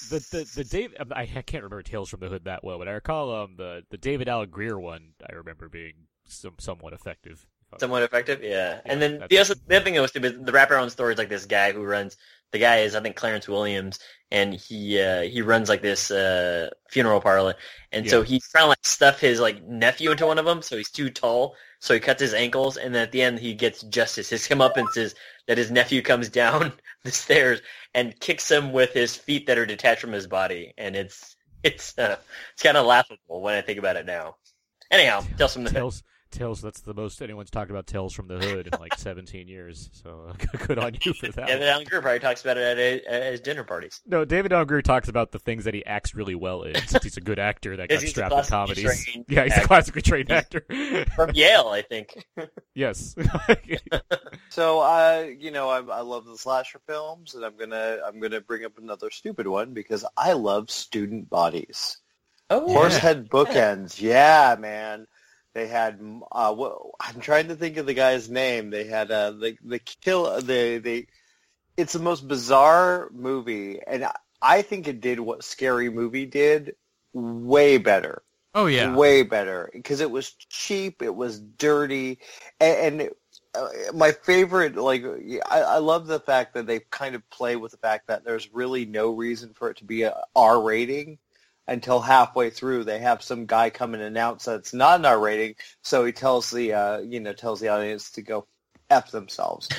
The the the Dave I I can't remember Tales from the Hood that well, but I recall um the the David Alan Grier one I remember being some somewhat effective. Somewhat effective, yeah. and then the other, the other thing that was stupid, the wraparound story is like this guy who runs. The guy is I think Clarence Williams, and he uh, he runs like this uh, funeral parlor, and so Yeah. he's trying to like stuff his like nephew into one of them, so he's too tall, so he cuts his ankles, and then at the end he gets justice. His comeuppance is that his nephew comes down the stairs and kicks him with his feet that are detached from his body, and it's it's uh, it's kind of laughable when I think about it now. Anyhow, the Hood. Tales Tales that's the most anyone's talked about Tales from the Hood in like 17 years. So uh, good on you for that. David one. Alan Grier probably talks about it at, a, at his dinner parties. No, David Alan Grier talks about the things that he acts really well in, since he's a good actor that Yes, got strapped in classically comedies. Yeah, he's a classically trained actor. From Yale, I think. yes. So, uh, you know, I, I love the slasher films, and I'm gonna I'm gonna bring up another stupid one because I love student bodies. Oh, Horsehead bookends, yeah, man. They had uh, what, I'm trying to think of the guy's name. They had uh, the the kill the the. It's the most bizarre movie, and I- I think it did what Scary Movie did way better Oh yeah. way better because it was cheap, it was dirty, and, and uh, my favorite, like, I, I love the fact that they kind of play with the fact that there's really no reason for it to be a R rating until halfway through. They have some guy come and announce that it's not an R rating, so he tells the, uh, you know, tells the audience to go f themselves.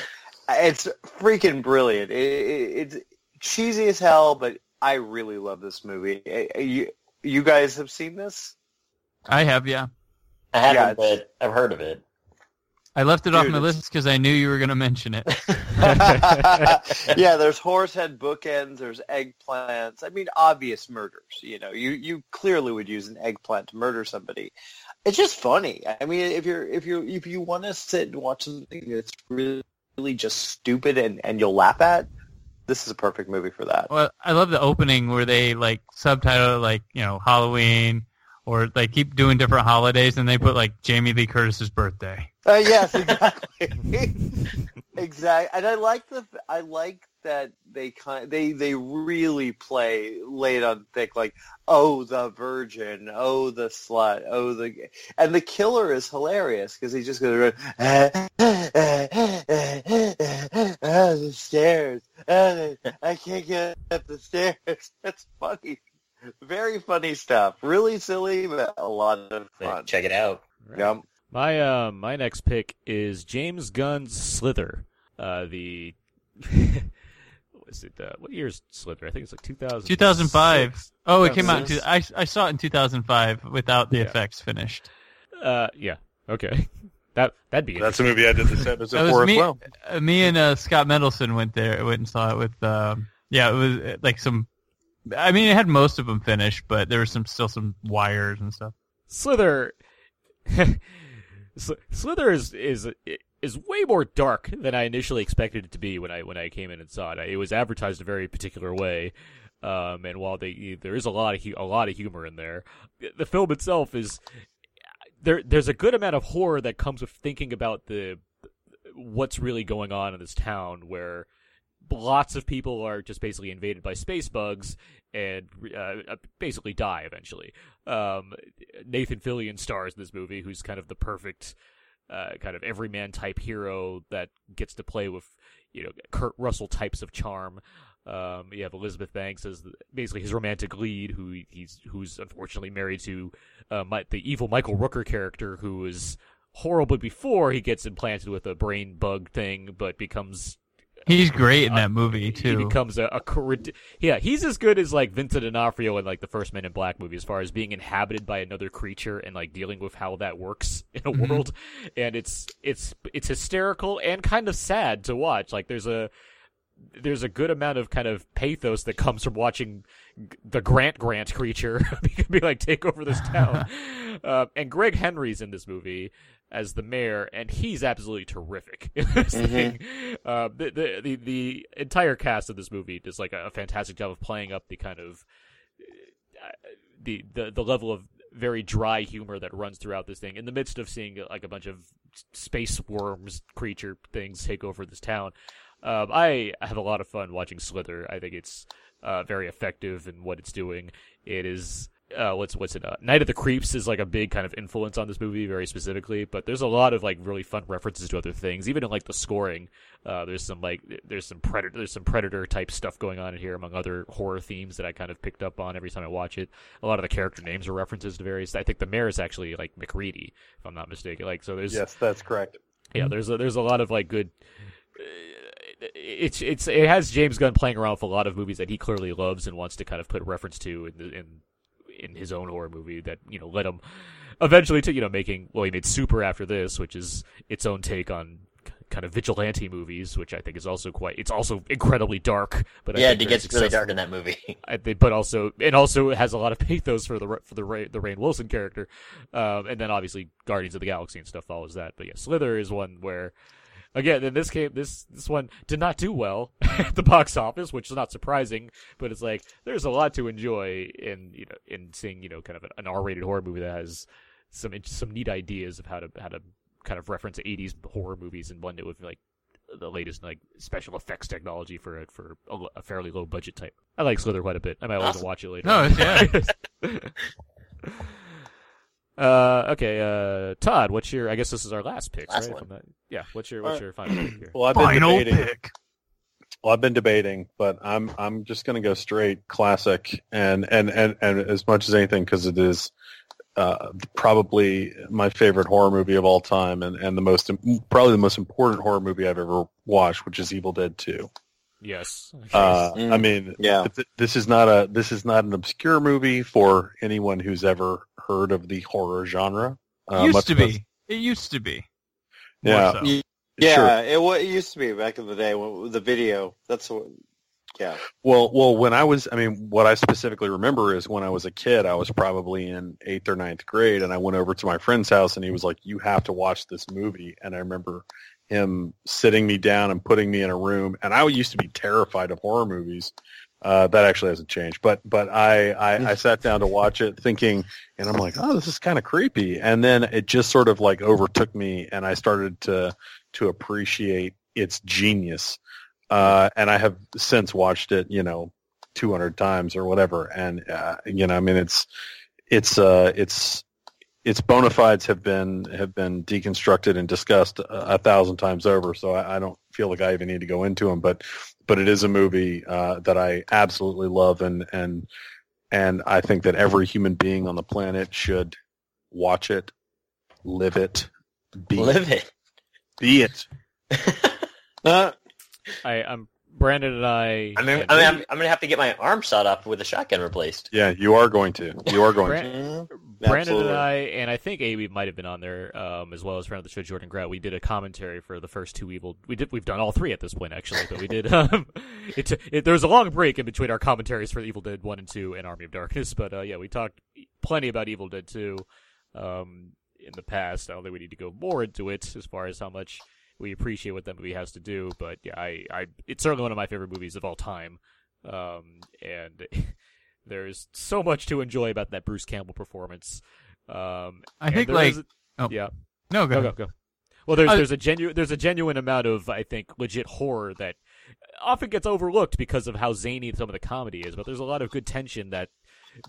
It's freaking brilliant. It, it, it's cheesy as hell, but I really love this movie. You, you guys have seen this? I have, yeah. I haven't, Yeah, but I've heard of it. I left it off my list because I knew you were going to mention it. yeah, there's horse head bookends, there's eggplants. I mean, obvious murders. You know, you you clearly would use an eggplant to murder somebody. It's just funny. I mean, if you're if you if you want to sit and watch something that's really, really just stupid and and you'll laugh at, this is a perfect movie for that. Well, I love the opening where they like subtitle it, like you know Halloween, or they keep doing different holidays, and they put like Jamie Lee Curtis's birthday. Uh, yes, exactly. exactly. And I like the I like that they kind they they really play laid on thick like oh the virgin oh the slut oh the and the killer is hilarious because he just goes ah, ah, ah, ah, ah, ah, the stairs ah, I can't get up the stairs that's funny very funny stuff really silly but a lot of fun Check it out. Yep. My uh, my next pick is James Gunn's Slither. Uh, the what is it? Uh, what year's Slither? I think it's like 2000. 2005. Oh, it came out. In two, I I saw it in 2005 without the Yeah. effects finished. Uh, yeah. Okay. That that'd be That's a movie I did this episode was for me- as well. Uh, me and uh, Scott Mendelson went there. Went and saw it with. Um, yeah, it was uh, like some. I mean, it had most of them finished, but there was some still some wires and stuff. Slither. Sl- Slither is is is way more dark than I initially expected it to be when I when I came in and saw it. It was advertised a very particular way, um, and while they there is a lot of a lot of humor in there, the film itself is there. There's a good amount of horror that comes with thinking about the what's really going on in this town where lots of people are just basically invaded by space bugs and uh, basically die eventually. Um, Nathan Fillion stars in this movie, who's kind of the perfect uh, kind of everyman type hero that gets to play with you know Kurt Russell types of charm. Um, you have Elizabeth Banks as the, basically his romantic lead, who he's who's unfortunately married to uh, my, the evil Michael Rooker character, who is horrible before he gets implanted with a brain bug thing, but becomes He's great in Uh, that movie too. he becomes a, a yeah he's as good as like Vincent D'Onofrio in like the first Men in Black movie as far as being inhabited by another creature and like dealing with how that works in a Mhm. world and it's it's it's hysterical and kind of sad to watch like there's a there's a good amount of kind of pathos that comes from watching the Grant Grant creature be, be like take over this town. uh, and Greg Henry's in this movie as the mayor, and he's absolutely terrific in this Mhm. thing. Uh, the, the the the entire cast of this movie does like a, fantastic job of playing up the kind of uh, the the the level of very dry humor that runs throughout this thing in the midst of seeing like a bunch of space worms creature things take over this town. Um, I have a lot of fun watching Slither. I think it's uh, very effective in what it's doing. It is uh, what's what's it? Uh, Night of the Creeps is like a big kind of influence on this movie, very specifically. But there's a lot of like really fun references to other things, even in like the scoring. Uh, there's some like there's some predator there's some predator type stuff going on in here among other horror themes that I kind of picked up on every time I watch it. A lot of the character names are references to various. I think the mayor is actually like McReady, if I'm not mistaken. Like so, there's Yes, that's correct. yeah, there's a, there's a lot of like good. It's it's it has James Gunn playing around with a lot of movies that he clearly loves and wants to kind of put reference to in the, in in his own horror movie that you know led him eventually to you know making well he made Super after this, which is its own take on kind of vigilante movies, which I think is also quite it's also incredibly dark. But I yeah, it gets really dark in that movie. I think, but also and also it has a lot of pathos for the for the Ray, the Rainn Wilson character, um, and then obviously Guardians of the Galaxy and stuff follows that. But yeah, Slither is one where, again, in this came this this one did not do well at the box office, which is not surprising. But it's like there's a lot to enjoy in you know in seeing you know kind of an R rated horror movie that has some some neat ideas of how to how to kind of reference 80s horror movies and blend it with like the latest like special effects technology for it for a, a fairly low budget type. I like Slither quite a bit. I might want to watch it later. No, yeah. uh, okay, uh, Todd, what's your? I guess this is our last pick, Last right? one. From that- Yeah, what's your what's your final pick here? Well, I've been Final debating. pick. Well, I've been debating, but I'm I'm just going to go straight classic, and and and and as much as anything because it is uh, probably my favorite horror movie of all time, and and the most probably the most important horror movie I've ever watched, which is Evil Dead Two. Yes. Uh, Mm. I mean, Yeah. th- this is not a this is not an obscure movie for anyone who's ever heard of the horror genre. Uh, used much to less- be. It used to be. Yeah. so. Yeah, Sure. it, wa- it used to be back in the day when the video. That's what. Yeah. Well, well, when I was, I mean, what I specifically remember is when I was a kid, I was probably in eighth or ninth grade, and I went over to my friend's house, and he was like, "You have to watch this movie." And I remember him sitting me down and putting me in a room, and I used to be terrified of horror movies. Uh, that actually hasn't changed, but but I, I I sat down to watch it, thinking, and I'm like, oh, this is kind of creepy, and then it just sort of like overtook me, and I started to to appreciate its genius. Uh, and I have since watched it, you know, 200 times or whatever. And, uh, you know, I mean, it's, it's, uh, it's, its bona fides have been, have been deconstructed and discussed a, a thousand times over. So I, I don't feel like I even need to go into them, but, but it is a movie, uh, that I absolutely love. And, and, and I think that every human being on the planet should watch it, live it, be, Live it. be it. Uh, I, I'm Brandon and I. I mean, I mean, I'm, I'm gonna have to get my arm shot off with a shotgun replaced. Yeah, you are going to, you are going to. Mhm. Brandon Absolutely. and I, and I think Abe might have been on there, um, as well as friend of the show Jordan Grout. We did a commentary for the first two evil. We did. We've done all three at this point, actually, but we did. Um, it, it there was a long break in between our commentaries for Evil Dead One and Two and Army of Darkness, but uh, yeah, we talked plenty about Evil Dead Two um, in the past. I don't think we need to go more into it as far as how much we appreciate what that movie has to do. But yeah, I, I it's certainly one of my favorite movies of all time, um, and. There's so much to enjoy about that Bruce Campbell performance. Um, I think, like- is- oh, yeah, No, go go go go. Well, there's I- there's a genuine there's a genuine amount of I think legit horror that often gets overlooked because of how zany some of the comedy is, but there's a lot of good tension that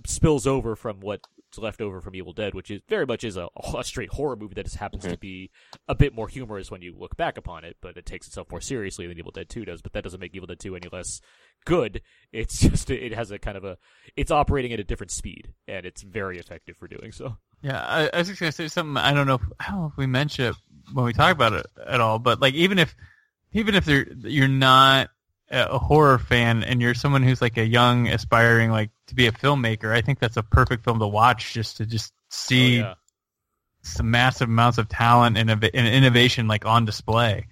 spills over from what's left over from Evil Dead, which is very much is a, a straight horror movie that just happens to mm-hmm. be a bit more humorous when you look back upon it, but it takes itself more seriously than Evil Dead 2 does. But that doesn't make Evil Dead 2 any less good. It's just it has a kind of a it's operating at a different speed, and it's very effective for doing so. Yeah, I, I was just gonna say something. I don't know. If, I don't know if we mentioned it when we talk about it at all. But like, even if even if you're not a a horror fan and you're someone who's like a young aspiring like to be a filmmaker, I think that's a perfect film to watch just to just see Oh, yeah. some massive amounts of talent and, inno- and innovation like on display.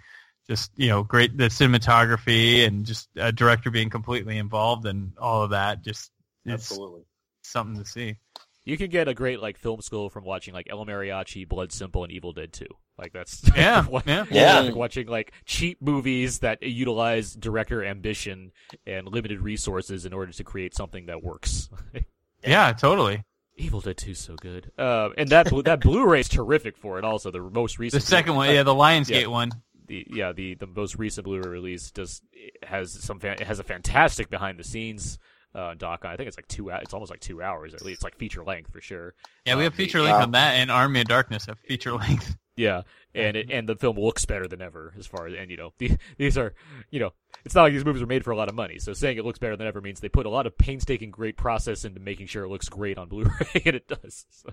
just you know great the cinematography and just a director being completely involved and all of that just it's Absolutely. something to see. You can get a great like film school from watching like El Mariachi, Blood Simple, and Evil Dead 2. Like that's Yeah, what- yeah. Yeah. like watching like cheap movies that utilize director ambition and limited resources in order to create something that works. Yeah, totally. Evil Dead 2 is so good. Uh, and that blu- that Blu-ray is terrific for it. Also, the most recent, The second Blu- one, yeah, the Lionsgate Yeah. one. the yeah the the most recent Blu-ray release does has some fan, it has a fantastic behind the scenes uh, doc. on- I think it's like two. hou- It's almost like two hours at least. It's like feature length for sure. Yeah, we Um, have feature the- length Wow. on that, and Army of Darkness have feature length. Yeah, and it, and the film looks better than ever as far as and you know the, these are you know it's not like these movies were made for a lot of money. So saying it looks better than ever means they put a lot of painstaking, great process into making sure it looks great on Blu-ray, and it does. So.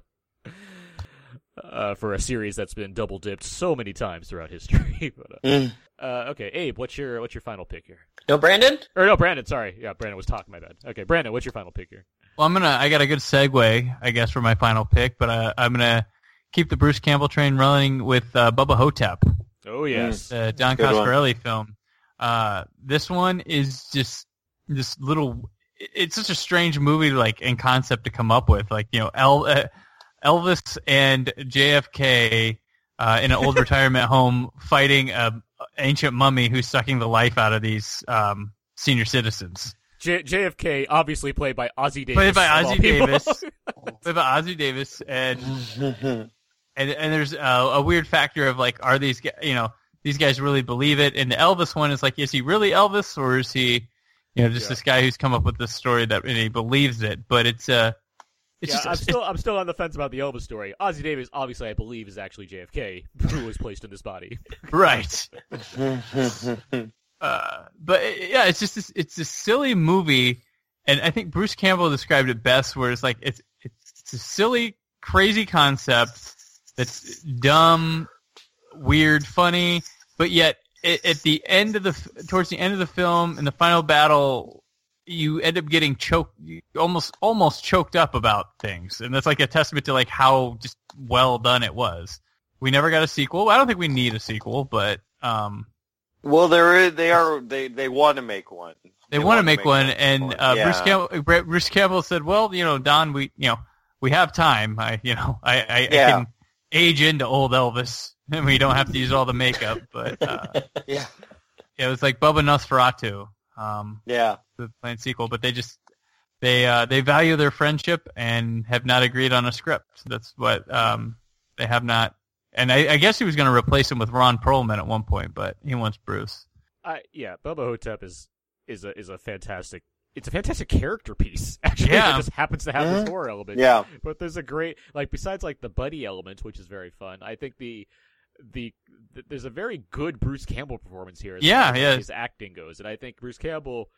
Uh, for a series that's been double dipped so many times throughout history. but, uh, Mm. uh, okay, Abe, what's your what's your final pick here? No, Brandon. Or no, Brandon. Sorry, yeah, Brandon was talking. My bad. Okay, Brandon, what's your final pick here? Well, I'm gonna. I got a good segue, I guess, for my final pick, but uh, I'm gonna keep the Bruce Campbell train running with uh, Bubba Ho-Tep, Oh yes, the Don Good one. Coscarelli film. Uh, this one is just this little. It's such a strange movie, like in concept to come up with. Like you know, El, uh, Elvis and JFK uh, in an old retirement home fighting a ancient mummy who's sucking the life out of these um, senior citizens. J- JFK, obviously played by Ossie Davis. Played by Ossie. Davis. Played by Ossie Davis, and and and there's a, a weird factor of like, are these you know these guys really believe it? And the Elvis one is like, is he really Elvis or is he you know just Yeah. this guy who's come up with this story that and he believes it? But it's uh it's yeah, just I'm it's- still I'm still on the fence about the Elvis story. Ossie Davis, obviously, I believe is actually JFK who was placed in this body. right. Uh, but yeah, it's just this, it's a silly movie, and I think Bruce Campbell described it best, where it's like it's it's, it's a silly, crazy concept that's dumb, weird, funny, but yet at, at the end of the towards the end of the film in the final battle, you end up getting choked, almost almost choked up about things, and that's like a testament to like how just well done it was. We never got a sequel. I don't think we need a sequel, but um, Well, there is, they are they they want to make one. They, want to make, one, and one. uh, Bruce Campbell. Bruce Campbell said, "Well, you know, Don, we, you know, we have time. I, you know, I, I, I can age into old Elvis, and we don't have to use all the makeup." But uh, Yeah, it was like Bubba Nosferatu, um, yeah. the planned sequel, but they just they uh, they value their friendship and have not agreed on a script. That's what um, they have not. And I, I guess he was going to replace him with Ron Perlman at one point, but he wants Bruce. I yeah, Bubba Ho-Tep is is a is a fantastic. It's a fantastic character piece. Actually, Yeah. that just happens to have this Mhm. horror element. Yeah. but there's a great like besides like the buddy element, which is very fun. I think the the, th there's a very good Bruce Campbell performance here. As Yeah, as, yeah. His acting goes, and I think Bruce Campbell,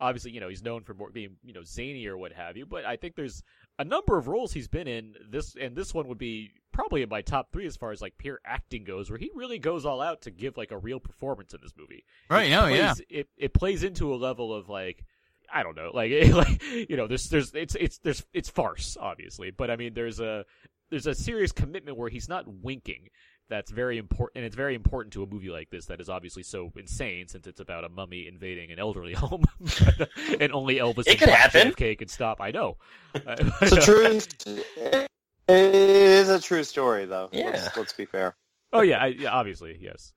obviously, you know, he's known for more being you know zany or what have you. But I think there's a number of roles he's been in. This and this one would be probably in my top three as far as like pure acting goes, where he really goes all out to give like a real performance in this movie. Right? It plays, yeah. It it plays into a level of like I don't know, like like you know, there's there's it's it's there's it's farce obviously, but I mean there's a there's a serious commitment where he's not winking. That's very important, and it's very important to a movie like this that is obviously so insane since it's about a mummy invading an elderly home, and only Elvis It could happen. JFK could stop. I know. It's a true. It is a true story, though. Yeah. Let's, let's be fair. Oh yeah, I, yeah obviously yes.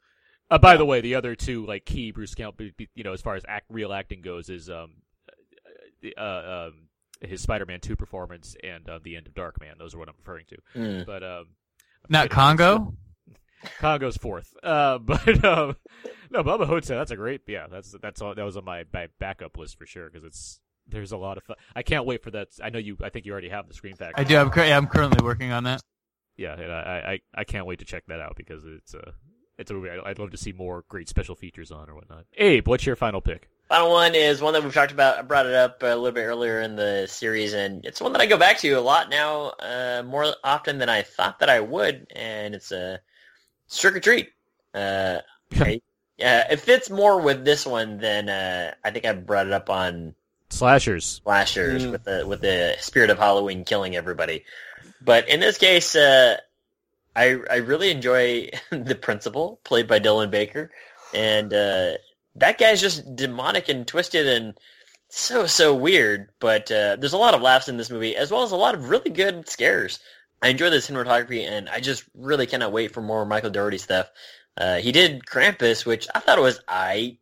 Uh, by the way, the other two like key Bruce Campbell, you know, as far as act, real acting goes, is um, uh, um, his Spider-Man two performance and uh, the end of Darkman. Those are what I'm referring to. Hmm. But um, Not Congo. Congo's fourth. Uh, but um, no, Bubba Ho-Tep. That's a great. Yeah, that's that's all. That was on my, my backup list for sure because it's there's a lot of fun. I can't wait for that. I know you. I think you already have the screen fact. I do. I'm, cur- yeah, I'm currently working on that. Yeah, and I, I I can't wait to check that out because it's a it's a movie I- I'd love to see more great special features on or whatnot. Abe, what's your final pick? Final one is one that we've talked about. I brought it up a little bit earlier in the series, and it's one that I go back to a lot now, uh, more often than I thought that I would. And it's a Trick or Treat. Uh, I, uh, it fits more with this one than uh, I think I brought it up on Slashers. slashers Mm. with the with the spirit of Halloween killing everybody. But in this case, uh, I I really enjoy the principal played by Dylan Baker. and uh, that guy's just demonic and twisted and so so weird. But uh, there's a lot of laughs in this movie, as well as a lot of really good scares. I enjoy the cinematography, and I just really cannot wait for more Michael Dougherty stuff. Uh, he did Krampus, which I thought was I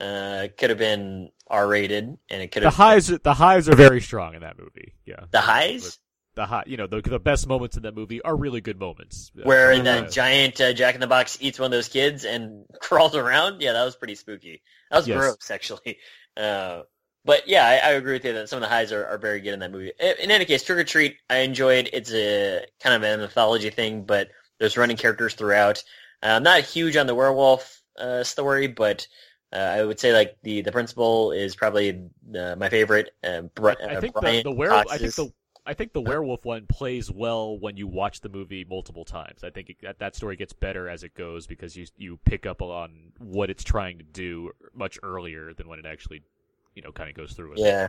uh, could have been R rated, and it could The have highs, the highs are very strong in that movie. Yeah, the highs. the high, you know, the the best moments in that movie are really good moments. Where uh, that giant uh, Jack in the Box eats one of those kids and crawls around. Yeah, that was pretty spooky. That was Yes. gross, actually. Uh, but yeah, I, I agree with you that some of the highs are, are very good in that movie. In, in any case, Trick or Treat, I enjoyed. It's a kind of an mythology thing, but there's running characters throughout. Uh, I'm not huge on the werewolf uh, story, but uh, I would say like the the principal is probably uh, my favorite. Bri- I uh, think the, the werewolf. I think the I think the werewolf one plays well when you watch the movie multiple times. I think it, that that story gets better as it goes because you you pick up on what it's trying to do much earlier than when it actually, you know, kind of goes through it. yeah.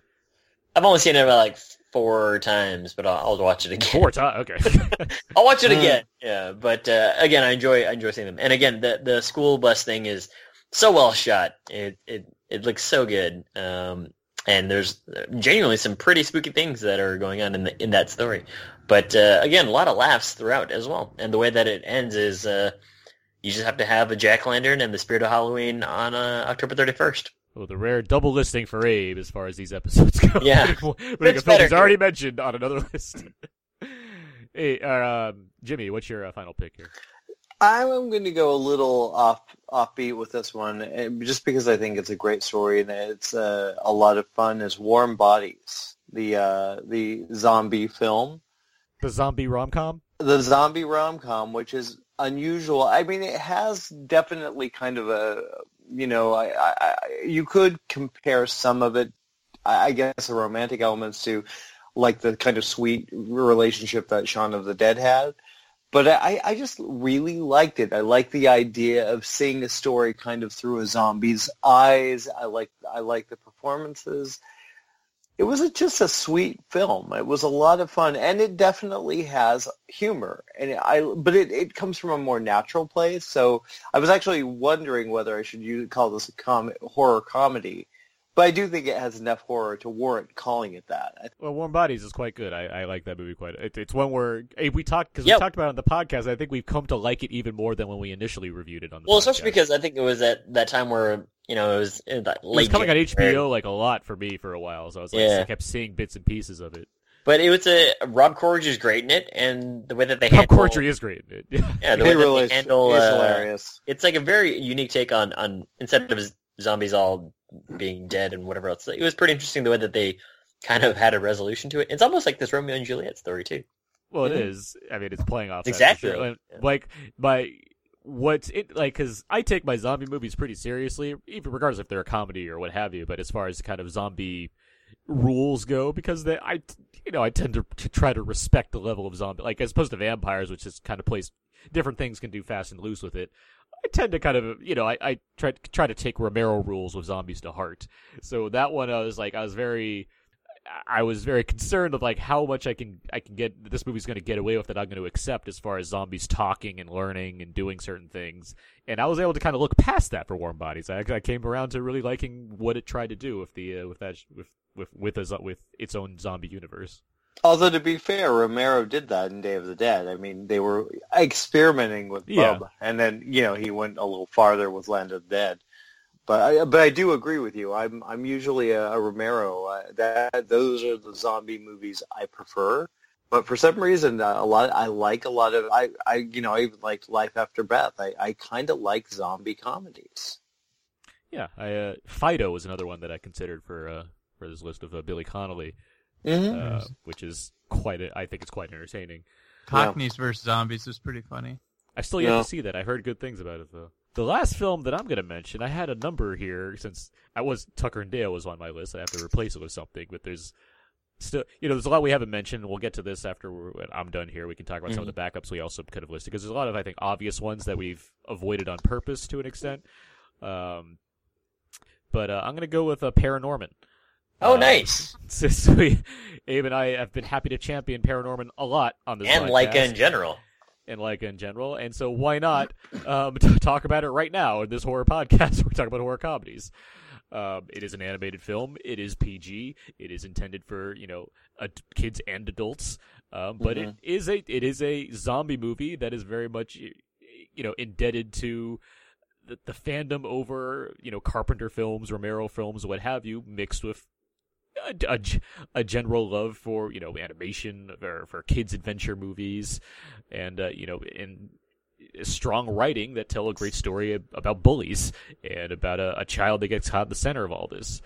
I've only seen it about like four times, but I'll, I'll watch it again. Four times. Okay. I'll watch it Mm. again. Yeah, but uh, again, I enjoy I enjoy seeing them. And again, the the school bus thing is so well shot. It it it looks so good. Um, and there's genuinely some pretty spooky things that are going on in the, in that story. But uh, again, a lot of laughs throughout as well. And the way that it ends is uh, you just have to have a jack lantern and the spirit of Halloween on uh, October 31st. Well, the rare double listing for Abe as far as these episodes go. Yeah. Putting a It's film better he's already mentioned on another list. hey, uh, um, Jimmy, what's your uh, final pick here? I'm going to go a little off offbeat with this one, just because I think it's a great story and it's uh, a lot of fun. Is Warm Bodies, the uh, the zombie film, The zombie rom com. the zombie rom com, which is unusual. I mean, it has definitely kind of a you know, I, I, you could compare some of it, I I guess, the romantic elements to like the kind of sweet relationship that Shaun of the Dead had. But I, I just really liked it. I like the idea of seeing a story kind of through a zombie's eyes. I like I like the performances. It was a, just a sweet film. It was a lot of fun, and it definitely has humor. And I, but it, it comes from a more natural place. So I was actually wondering whether I should use, call this a com- horror comedy. But I do think it has enough horror to warrant calling it that. Well, Warm Bodies is quite good. I, I like that movie quite. It, it's one where hey, we talked because Yep. we talked about it on the podcast. I think we've come to like it even more than when we initially reviewed it on the. Well, podcast. especially because I think it was at that time where you know it was in that it was late coming on HBO like a lot for me for a while. So I was like, Yeah. I kept seeing bits and pieces of it. But it was a Rob Corddry is great in it, and the way that they Rob handle Corddry is great. in it. yeah, the way that really they handle is uh, hilarious. it's like a very unique take on on instead of zombies all being dead and whatever else. It was pretty interesting the way that they kind of had a resolution to it. It's almost like this Romeo and Juliet story too. Well, it Mhm. is. I mean, it's playing off that Exactly. sure. And, Yeah. Like my what's it like? Because I take my zombie movies pretty seriously, even regardless if they're a comedy or what have you. But as far as kind of zombie rules go, because they, I, you know, I tend to, to try to respect the level of zombie, like as opposed to vampires, which is kind of plays different things can do fast and loose with it. I tend to kind of, you know, I, I try try to take Romero rules with zombies to heart. So that one, I was like, I was very. I was very concerned of like how much I can I can get this movie's going to get away with that I'm going to accept as far as zombies talking and learning and doing certain things, and I was able to kind of look past that for Warm Bodies. I, I came around to really liking what it tried to do with the uh, with that with with with, a, with its own zombie universe. Although to be fair, Romero did that in Day of the Dead. I mean, they were experimenting with Yeah. And then you know he went a little farther with Land of the Dead. But I, but I do agree with you. I'm I'm usually a, a Romero. Uh, that those are the zombie movies I prefer. But for some reason, uh, a lot I like a lot of I, I you know I even liked Life After Beth. I, I kind of like zombie comedies. Yeah, I, uh, Fido was another one that I considered for uh, for this list of uh, Billy Connolly, Mm-hmm. uh, which is quite a, I think it's quite entertaining. Cockneys versus zombies is pretty funny. I still yet Yeah. to see that. I heard good things about it though. The last film that I'm going to mention, I had a number here since I was Tucker and Dale was on my list. I have to replace it with something, but there's still, you know, there's a lot we haven't mentioned. We'll get to this after we're, I'm done here. We can talk about some of the backups we also could have listed because there's a lot of I think obvious ones that we've avoided on purpose to an extent. Um, but uh, I'm going to go with uh, Paranorman. Oh, Uh, nice. Since we, Abe and I have been happy to champion Paranorman a lot on this And podcast. Laika in general. And like in general. And so why not um, t- talk about it right now in this horror podcast? We're talking about horror comedies. Um, it is an animated film. It is PG. It is intended for you know ad- kids and adults. Um, but it is a it is a zombie movie that is very much you know indebted to the, the fandom over you know Carpenter films, Romero films, what have you, mixed with a, a a general love for you know animation or for kids adventure movies, and uh, you know in strong writing that tell a great story about bullies and about a, a child that gets caught in the center of all this.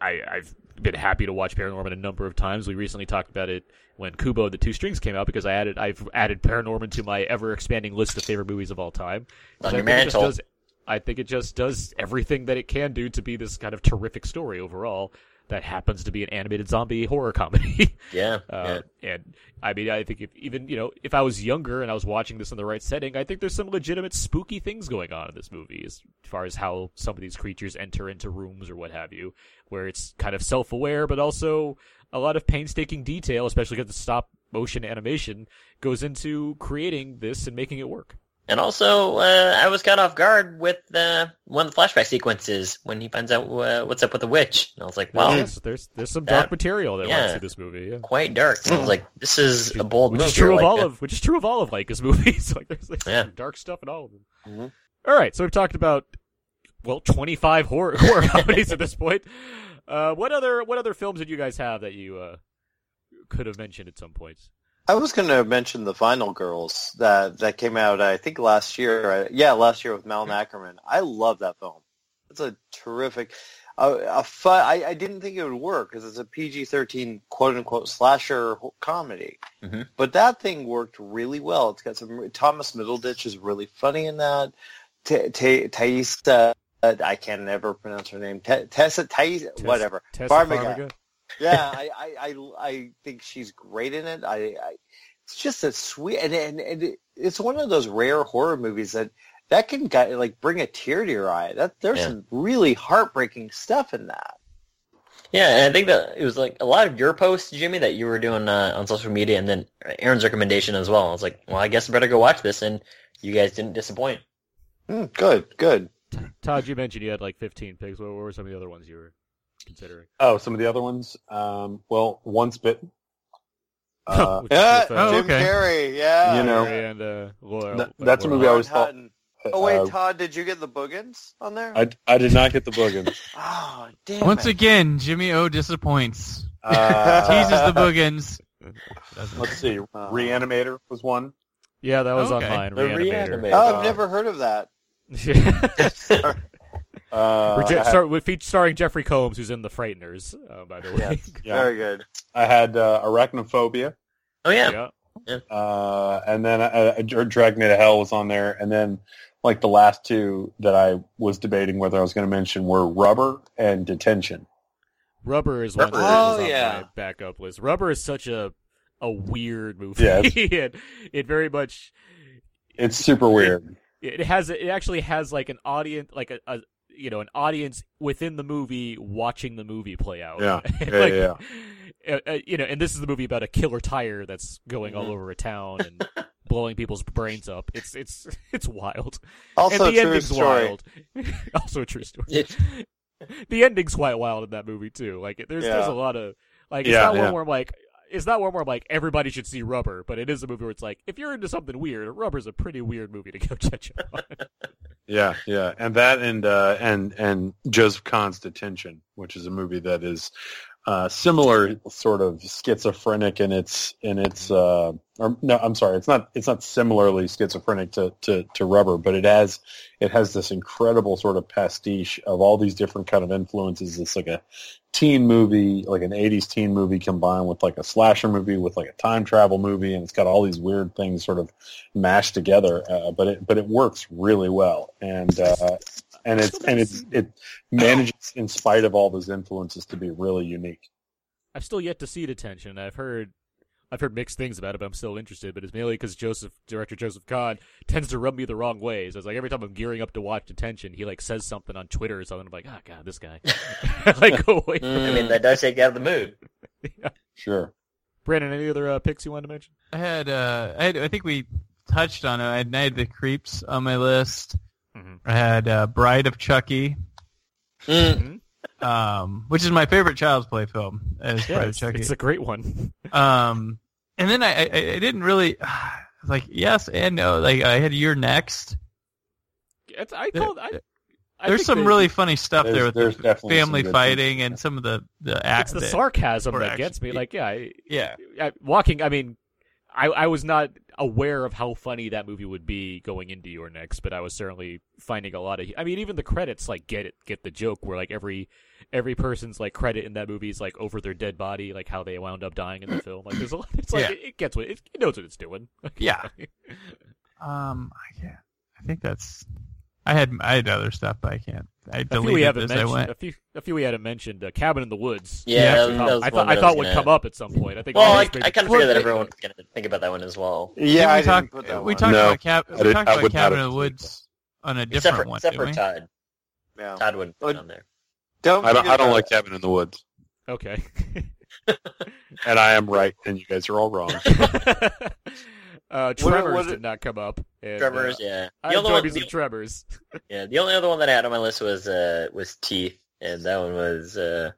I, I've been happy to watch Paranorman a number of times. We recently talked about it when Kubo the Two Strings came out because I added I've added Paranorman to my ever expanding list of favorite movies of all time. On your it just mantle. does- I think it just does everything that it can do to be this kind of terrific story overall that happens to be an animated zombie horror comedy. Yeah. Uh, yeah. And I mean, I think if even you know, if I was younger and I was watching this in the right setting, I think there's some legitimate spooky things going on in this movie as far as how some of these creatures enter into rooms or what have you, where it's kind of self-aware, but also a lot of painstaking detail, especially because the stop motion animation goes into creating this and making it work. And also, uh, I was caught off guard with uh, one of the flashback sequences when he finds out uh, what's up with the witch. And I was like, well, there's, there's there's some that- dark material that yeah. runs through this movie. Yeah. quite dark. And I was like, this is a bold which move. is true here, of like, all of which is true of all of Laika's movies. like there's like Yeah. some dark stuff in all of them. Mhm. All right, so we've talked about well, 25 horror horror comedies at this point. Uh, what other what other films did you guys have that you uh, could have mentioned at some points? I was going to mention the Final Girls that that came out, I think last year. Uh, Yeah, last year with Malin Akerman. I love that film. It's a terrific, uh, a fun. I, I didn't think it would work because it's a PG-13 quote unquote slasher comedy, Mhm. but that thing worked really well. It's got some. Thomas Middleditch is really funny in that. Ta- Ta- Thaisa, uh, I can never pronounce her name. Ta- Tessa, Thais, whatever. Tessa Farmiga Farmiga? Yeah, I, I, I, I think she's great in it. I, I it's just a sweet, and, and, and it, it's one of those rare horror movies that that can get, like bring a tear to your eye. That there's Yeah. some really heartbreaking stuff in that. Yeah, and I think that it was like a lot of your posts, Jimmy, that you were doing uh, on social media, and then Aaron's recommendation as well. I was like, well, I guess I better go watch this, and you guys didn't disappoint. Mm, good, good. Todd, you mentioned you had like 15 picks. What were some of the other ones you were considering? Oh, some of the other ones. Um, well, Once Bitten. Uh, Which Yeah, with, uh, Oh, Jim okay. Carrey. Yeah. You know, Harry and uh, Laura. That- that's a movie I always thought- Oh wait, uh, Todd, did you get the Boogens on there? I, I did not get the Boogens. oh, damn Once it. again, Jimmy O disappoints. Uh, Teases the Boogens. Let's see. Reanimator was one. Yeah, that was Okay. on mine. The Reanimator. Reanimator. Oh, I've never heard of that. Yeah. Uh, We're je- had- start with feature starring Jeffrey Combs, who's in The Frighteners, uh, by the way. Yes. Yeah. Very good. I had uh, Arachnophobia, Oh yeah, yeah. uh, and then uh, Drag Me to Hell was on there, and then like the last two that I was debating whether I was going to mention were Rubber and Detention. Rubber is one that Oh, on yeah. my backup list. Rubber is such a a weird movie. Yeah, it, it very much It's super weird. it has it actually has like an audience like a, a you know an audience within the movie watching the movie play out. Yeah. And, Yeah, like, yeah, uh, uh, you know, and this is the movie about a killer tire that's going all Mhm. over a town and blowing people's brains up. It's it's it's wild. Also, and the true ending's story. wild. also a true story. It- the ending's quite wild in that movie too. Like there's there's a lot of like it's Yeah, not one yeah. where I'm like it's not one where I'm like everybody should see Rubber, but it is a movie where it's like if you're into something weird, Rubber's a pretty weird movie to go check out. Yeah, yeah, and that and uh, and and Joseph Kahn's Detention, which is a movie that is uh, similar, sort of schizophrenic in its in its. Uh, or, no, I'm sorry, it's not it's not similarly schizophrenic to, to, to Rubber, but it has it has this incredible sort of pastiche of all these different kind of influences. It's like a teen movie, like an 80s teen movie combined with like a slasher movie with like a time travel movie, and it's got all these weird things sort of mashed together. Uh, but it but it works really well, and uh, and it's and it's it manages in spite of all those influences to be really unique. I've still yet to see Detention. I've heard I've heard mixed things about it, but I'm still interested. But it's mainly because Joseph, director Joseph Kahn, tends to rub me the wrong way. So it's like every time I'm gearing up to watch Detention, he like says something on Twitter or something. I'm like, oh god, this guy. like go away. From I mean, that does take you out of the mood. Sure. Brandon, any other uh, picks you wanted to mention? I had, uh, I had, I think we touched on it. I had Night of the Creeps on my list. Mhm. I had uh, Bride of Chucky, Mm. um, which is my favorite Child's Play film. Is Yeah, Bride of it's, Chucky. it's a great one. Um, and then I, I, I didn't really like yes and no. Like I had You're Next. It's, I called. I, I There's some they- really funny stuff there with there's the family fighting things. and some of the the It's act. the the- sarcasm that action. gets me. Like, yeah, I, yeah, I, walking. I mean, I I was not aware of how funny that movie would be going into your next, but I was certainly finding a lot of. I mean, even the credits like get it, get the joke where like every every person's like credit in that movie is like over their dead body, like how they wound up dying in the film. Like there's a lot. It's like Yeah. it, it gets what it, it knows what it's doing. Yeah. Um, I can't. I think that's. I had I had other stuff, but I can't. I A few we deleted haven't as I mentioned. went. A few, a few we hadn't mentioned. Uh, Cabin in the Woods. Yeah, Yeah, that, Um, that was I thought that I thought would gonna- come up at some point. I think. Well, I, I kind of maybe- figured that everyone was going to think about that one as well. Yeah, I we talked. didn't put that we one. talked No, about Cap. We talked about Cabin in the Woods on a Except different for, one. except didn't for? Todd. Yeah. Todd wouldn't put Oh, on there. Don't I don't. I don't about- like Cabin in the Woods, Okay. and I am right, and you guys are all wrong. uh, Tremors what- did not come up. And, Tremors, uh, yeah. I The enjoy one, me some the, Tremors. yeah, the only other one that I had on my list was uh, was Teeth, and that one was uh,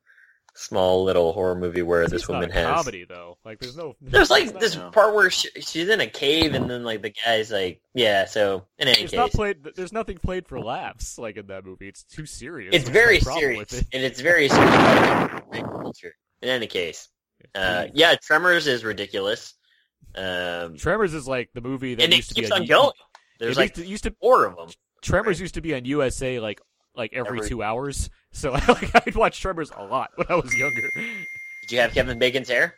small little horror movie where this It's woman a has. comedy though. Like there's no. There's like this no. part where she, she's in a cave, and then like the guy's like, yeah. So in any It's case, not played. There's nothing played for laughs like in that movie. It's too serious. it's very serious, it. and it's very serious about rape culture. In any case, uh, yeah, Tremors is ridiculous. Um, Tremors is like the movie that and it used to be on on going. There's like used to, used to four of them. Tremors used to be on USA like like every, Every- two hours. So like I'd watch Tremors a lot when I was younger. Did you have Kevin Bacon's hair?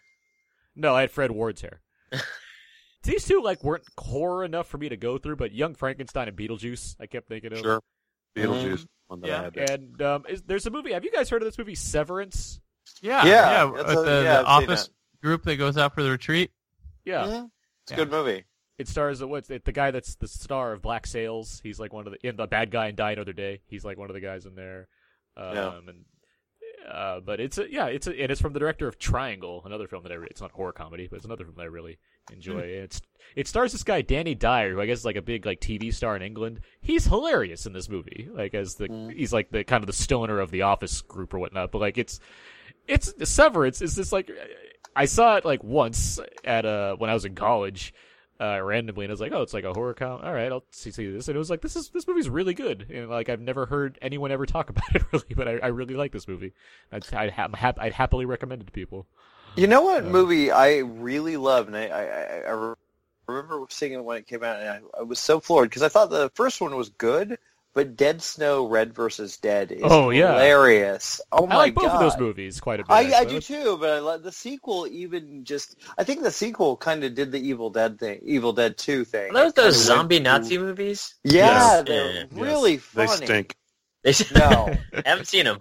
No, I had Fred Ward's hair. These two like weren't horror enough for me to go through, but Young Frankenstein and Beetlejuice, I kept thinking of. Sure, Mm-hmm. Beetlejuice. One that Yeah. I And um, is, there's a movie. Have you guys heard of this movie, Severance? Yeah, Yeah, yeah. that's a- the, yeah, the office group that goes out for the retreat. Yeah. It's a Yeah. good movie. it stars what's it, the guy that's the star of Black Sails. He's like one of the in the bad guy in Die Another Day. He's like one of the guys in there. Um, Yeah. and uh, but it's a, yeah, it's a, and it's from the director of Triangle, another film that I re- it's not horror comedy, but it's another film that I really enjoy. Hmm. It's it stars this guy Danny Dyer, who I guess is like a big like TV star in England. He's hilarious in this movie, like as the Hmm. he's like the kind of the stoner of the Office group or whatnot. But like it's it's Severance is this like I saw it like once at uh when I was in college. Uh, randomly, and I was like, "Oh, it's like a horror com. All right, I'll see, see this." And it was like, "This is this movie's really good." And like, I've never heard anyone ever talk about it really, but I, I really like this movie. I'd I'd, ha- I'd happily recommend it to people. You know what Uh, movie I really love, and I, I, I- I remember seeing it when it came out, and I, I was so floored because I thought the first one was good, but Dead Snow, Red versus Dead is Oh, yeah. hilarious. Oh my I like both god, of those movies quite a bit. I, I actually. do too, but I love the sequel. Even just, I think the sequel kind of did the Evil Dead thing, Evil Dead Two thing. Are those those zombie to- Nazi movies? Yeah, Yes. they're Yeah. really They funny. stink. They No, haven't seen them.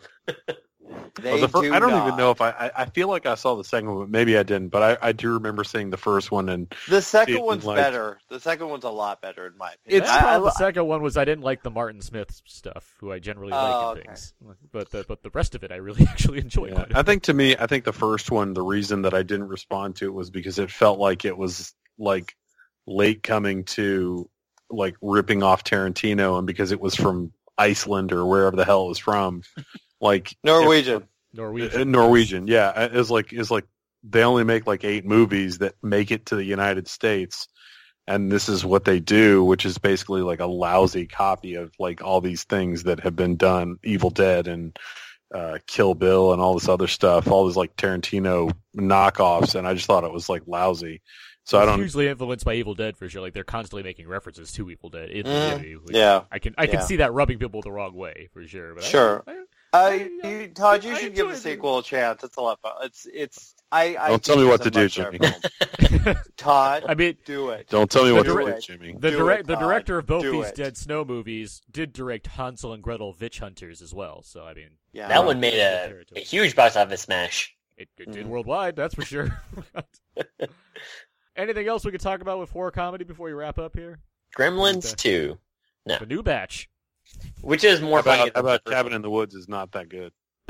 They Well, the fir- do I don't not. even know if I, I. I feel like I saw the second one, but maybe I didn't. But I, I do remember seeing the first one, and The second one's like- better. The second one's a lot better in my opinion. It's I- I- the second one was I didn't like the Martin Smith stuff, who I generally like Oh, in okay. things, but the but the rest of it I really actually enjoyed. yeah, quite a I bit. think to me, I think the first one, the reason that I didn't respond to it was because it felt like it was like late coming to like ripping off Tarantino, and because it was from Iceland or wherever the hell it was from, like Norwegian. Norwegian. Uh, Norwegian, yeah. It's like it's like they only make like eight movies that make it to the United States, and this is what they do, which is basically like a lousy copy of like all these things that have been done, Evil Dead and uh, Kill Bill and all this other stuff, all these like Tarantino knockoffs, and I just thought it was like lousy. So I don't. hugely influenced by Evil Dead for sure. Like they're constantly making references to Evil Dead in the Mm, movie. Yeah. I can I can yeah. see that rubbing people the wrong way for sure. But I- Sure. I- Uh, I- you, Todd, you I should give the enjoyed it. sequel a chance. It's a lot of fun. It's it's. I, I Don't tell me what to do, Jimmy. Todd, I mean, do it. Don't tell me The what to do, Jimmy. the Do direct it, the director of both Do these it. Dead Snow movies did direct Hansel and Gretel: Witch Hunters as well. So I mean, Yeah. That one made a, a huge box office smash. it, it did Mhm. worldwide, that's for sure. Anything else we could talk about with horror comedy before we wrap up here? Gremlins Okay. 2. The new batch. Which is more How funny about, about Cabin in the Woods is not that good.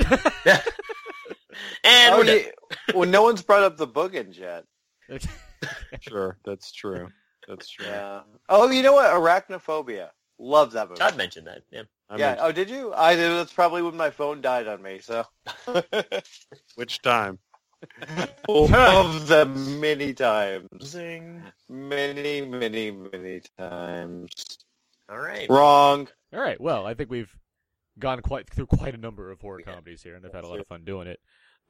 and Oh, we're yeah. well, no one's brought up the Boogens yet. Sure, that's true. That's true. Yeah. Oh, you know what? Arachnophobia. Love that movie. Todd mentioned that. Yeah. I yeah. mean, Oh, did you? I did. That's probably when my phone died on me. So. which time? Love them many times. Zing. Many, many, many times. All right. Wrong. All right. Well, I think we've gone quite through quite a number of horror comedies here, and I've had a lot of fun doing it.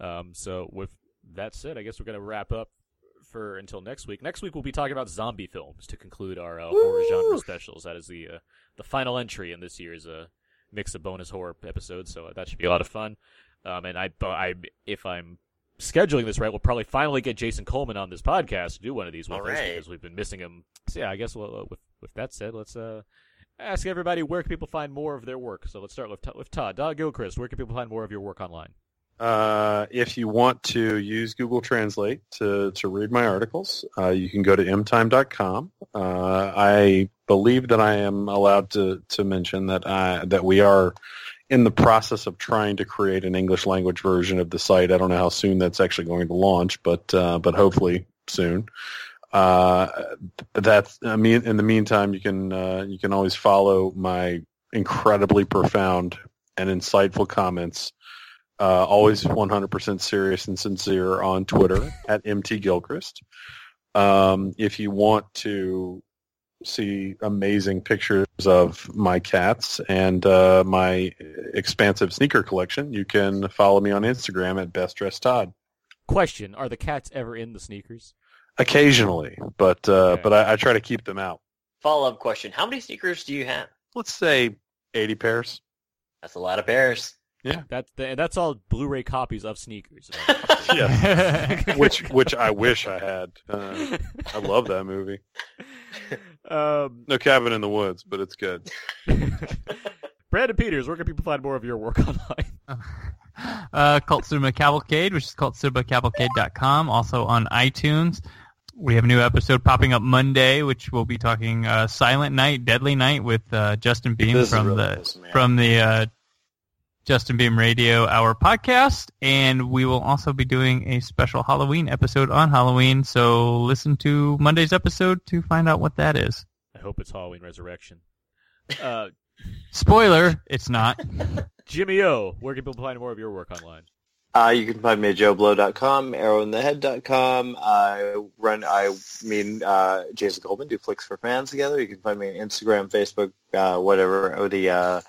Um, so with that said, I guess we're gonna wrap up for until next week. Next week we'll be talking about zombie films to conclude our uh, horror genre specials. That is the uh, the final entry in this year's uh, mix of bonus horror episodes. So uh, that should be a lot of fun. Um, and I, I, if I'm scheduling this right, we'll probably finally get Jason Coleman on this podcast to do one of these with All us right. because we've been missing him. So yeah, I guess well, uh, with with that said, let's uh ask everybody where can people find more of their work. So let's start with with Todd. Todd Gilchrist, where can people find more of your work online? Uh, if you want to use Google Translate to, to read my articles, uh, you can go to mtime.com. Uh, I believe that I am allowed to, to mention that I, that we are in the process of trying to create an English language version of the site. I don't know how soon that's actually going to launch, but uh, but hopefully soon. Uh, that's I mean, in the meantime, you can uh, you can always follow my incredibly profound and insightful comments uh, always 100% serious and sincere on Twitter at MT Gilchrist. Um, if you want to see amazing pictures of my cats and uh, my expansive sneaker collection, you can follow me on Instagram at Best Dressed Todd. Question: Are the cats ever in the sneakers? Occasionally, but uh, Okay. but I, I try to keep them out. Follow up question: How many sneakers do you have? Let's say 80 pairs. That's a lot of pairs. Yeah, that's the, that's all Blu-ray copies of sneakers. Yeah, which which I wish I had. Uh, I love that movie. um, No Cabin in the Woods, but it's good. Brandon Peters, where can people find more of your work online? uh, Cult Cinema Cavalcade, which is called cinemacavalcade.com, also on iTunes. We have a new episode popping up Monday, which we'll be talking uh, Silent Night, Deadly Night with uh, Justin Beahm This from really the awesome, from the uh, Justin Beahm Radio Hour podcast, and we will also be doing a special Halloween episode on Halloween. So listen to Monday's episode to find out what that is. I hope it's Halloween Resurrection. Uh, Spoiler: It's not. Jimmy O, where can people find more of your work online? Uh, you can find me at joblo.com, arrowinthehead.com. I run, I mean, uh, Jason Coleman do flicks for fans together. You can find me on Instagram, Facebook, uh, whatever, or the, uh,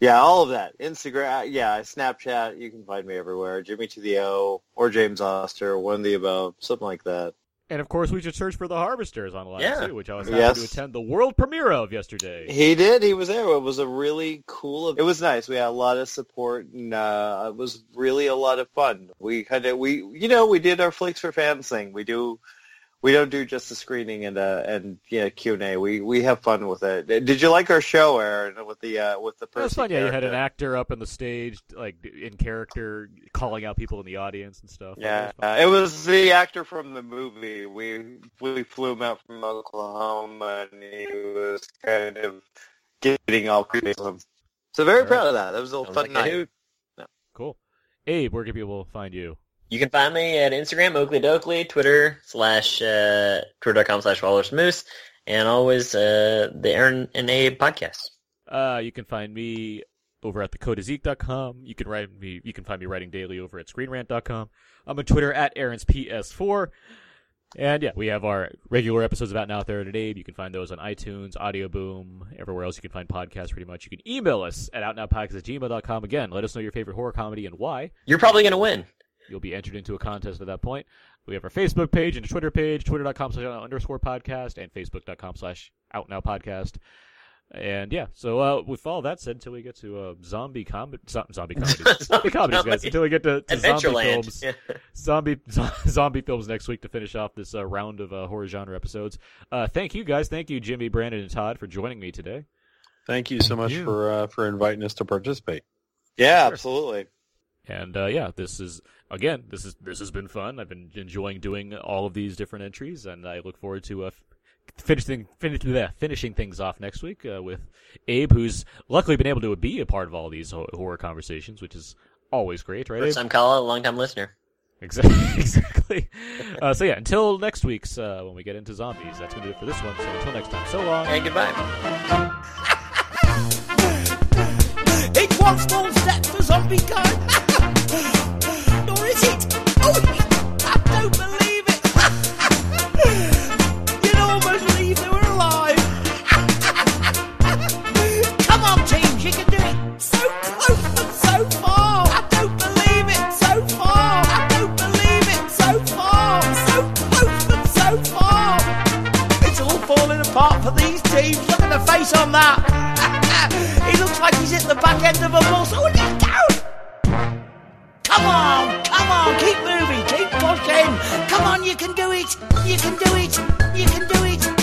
yeah, all of that. Instagram, yeah, Snapchat. You can find me everywhere. Jimmy to the O or James Oster, one of the above, something like that. And of course, we should search for the Harvesters online Yeah. too, which I was happy Yes. to attend the world premiere of yesterday. He did. He was there. It was a really cool. It was nice. We had a lot of support, and uh, it was really a lot of fun. We kind of we you know we did our flicks for fans thing. We do. We don't do just the screening and uh and yeah Q and A. We we have fun with it. Did you like our show, Aaron? With the uh with the person? It was Percy fun. Yeah, you had an actor up on the stage, like in character, calling out people in the audience and stuff. Yeah, It was uh, it was the actor from the movie. We we flew him out from Oklahoma, and he was kind of getting all creepy. with him. So very All right. proud of that. That was a Sounds fun like a night. hoot. cool. Abe, where can people find you? You can find me at Instagram, Oakley Dokley, Twitter slash uh, twitter.com slash Wallace Moose, and always uh, the Aaron and Abe podcast. Uh, you can find me over at thecodeiszeek.com. You can write me. You can find me writing daily over at screenrant.com. I'm on Twitter at Aaron's PS4. And yeah, we have our regular episodes about Now There at Abe. You can find those on iTunes, Audio Boom, everywhere else you can find podcasts pretty much. You can email us at outnowpodcast at gmail.com. Again, let us know your favorite horror comedy and why. You're probably going to win. You'll be entered into a contest at that point. We have our Facebook page and a Twitter page, twitter.com slash out underscore podcast and facebook.com slash out now podcast. And yeah, so uh, with all that said, until we get to uh, zombie comedy, zombie comedies, zombie comedies, guys, until we get to, to zombie Adventureland. films, Yeah. zombie zo- zombie films next week to finish off this uh, round of uh, horror genre episodes. Uh, thank you guys, thank you Jimmy, Brandon, and Todd for joining me today. Thank you so Thank much you. for uh, for inviting us to participate. Yeah, Sure. absolutely. And uh, yeah, this is again, this is this has been fun. I've been enjoying doing all of these different entries, and I look forward to uh, finishing finish, bleh, finishing things off next week uh, with Abe, who's luckily been able to be a part of all these horror conversations, which is always great, right? Abe? First time caller, long time listener. Exactly. exactly. Uh, so yeah, until next week's uh, when we get into zombies, that's gonna do it for this one. So until next time, so long. And goodbye. It's one small step for zombie kind. it? Oh, I don't believe it. You'd almost believe they were alive. Come on, teams, you can do it. So close but so far. I don't believe it. So far. I don't believe it. So far. So close but so far. It's all falling apart for these teams. Look at the face on that. he looks like he's hit the back end of a bus. Oh, and he's down. Come on, Come on, you can do it. You can do it. You can do it.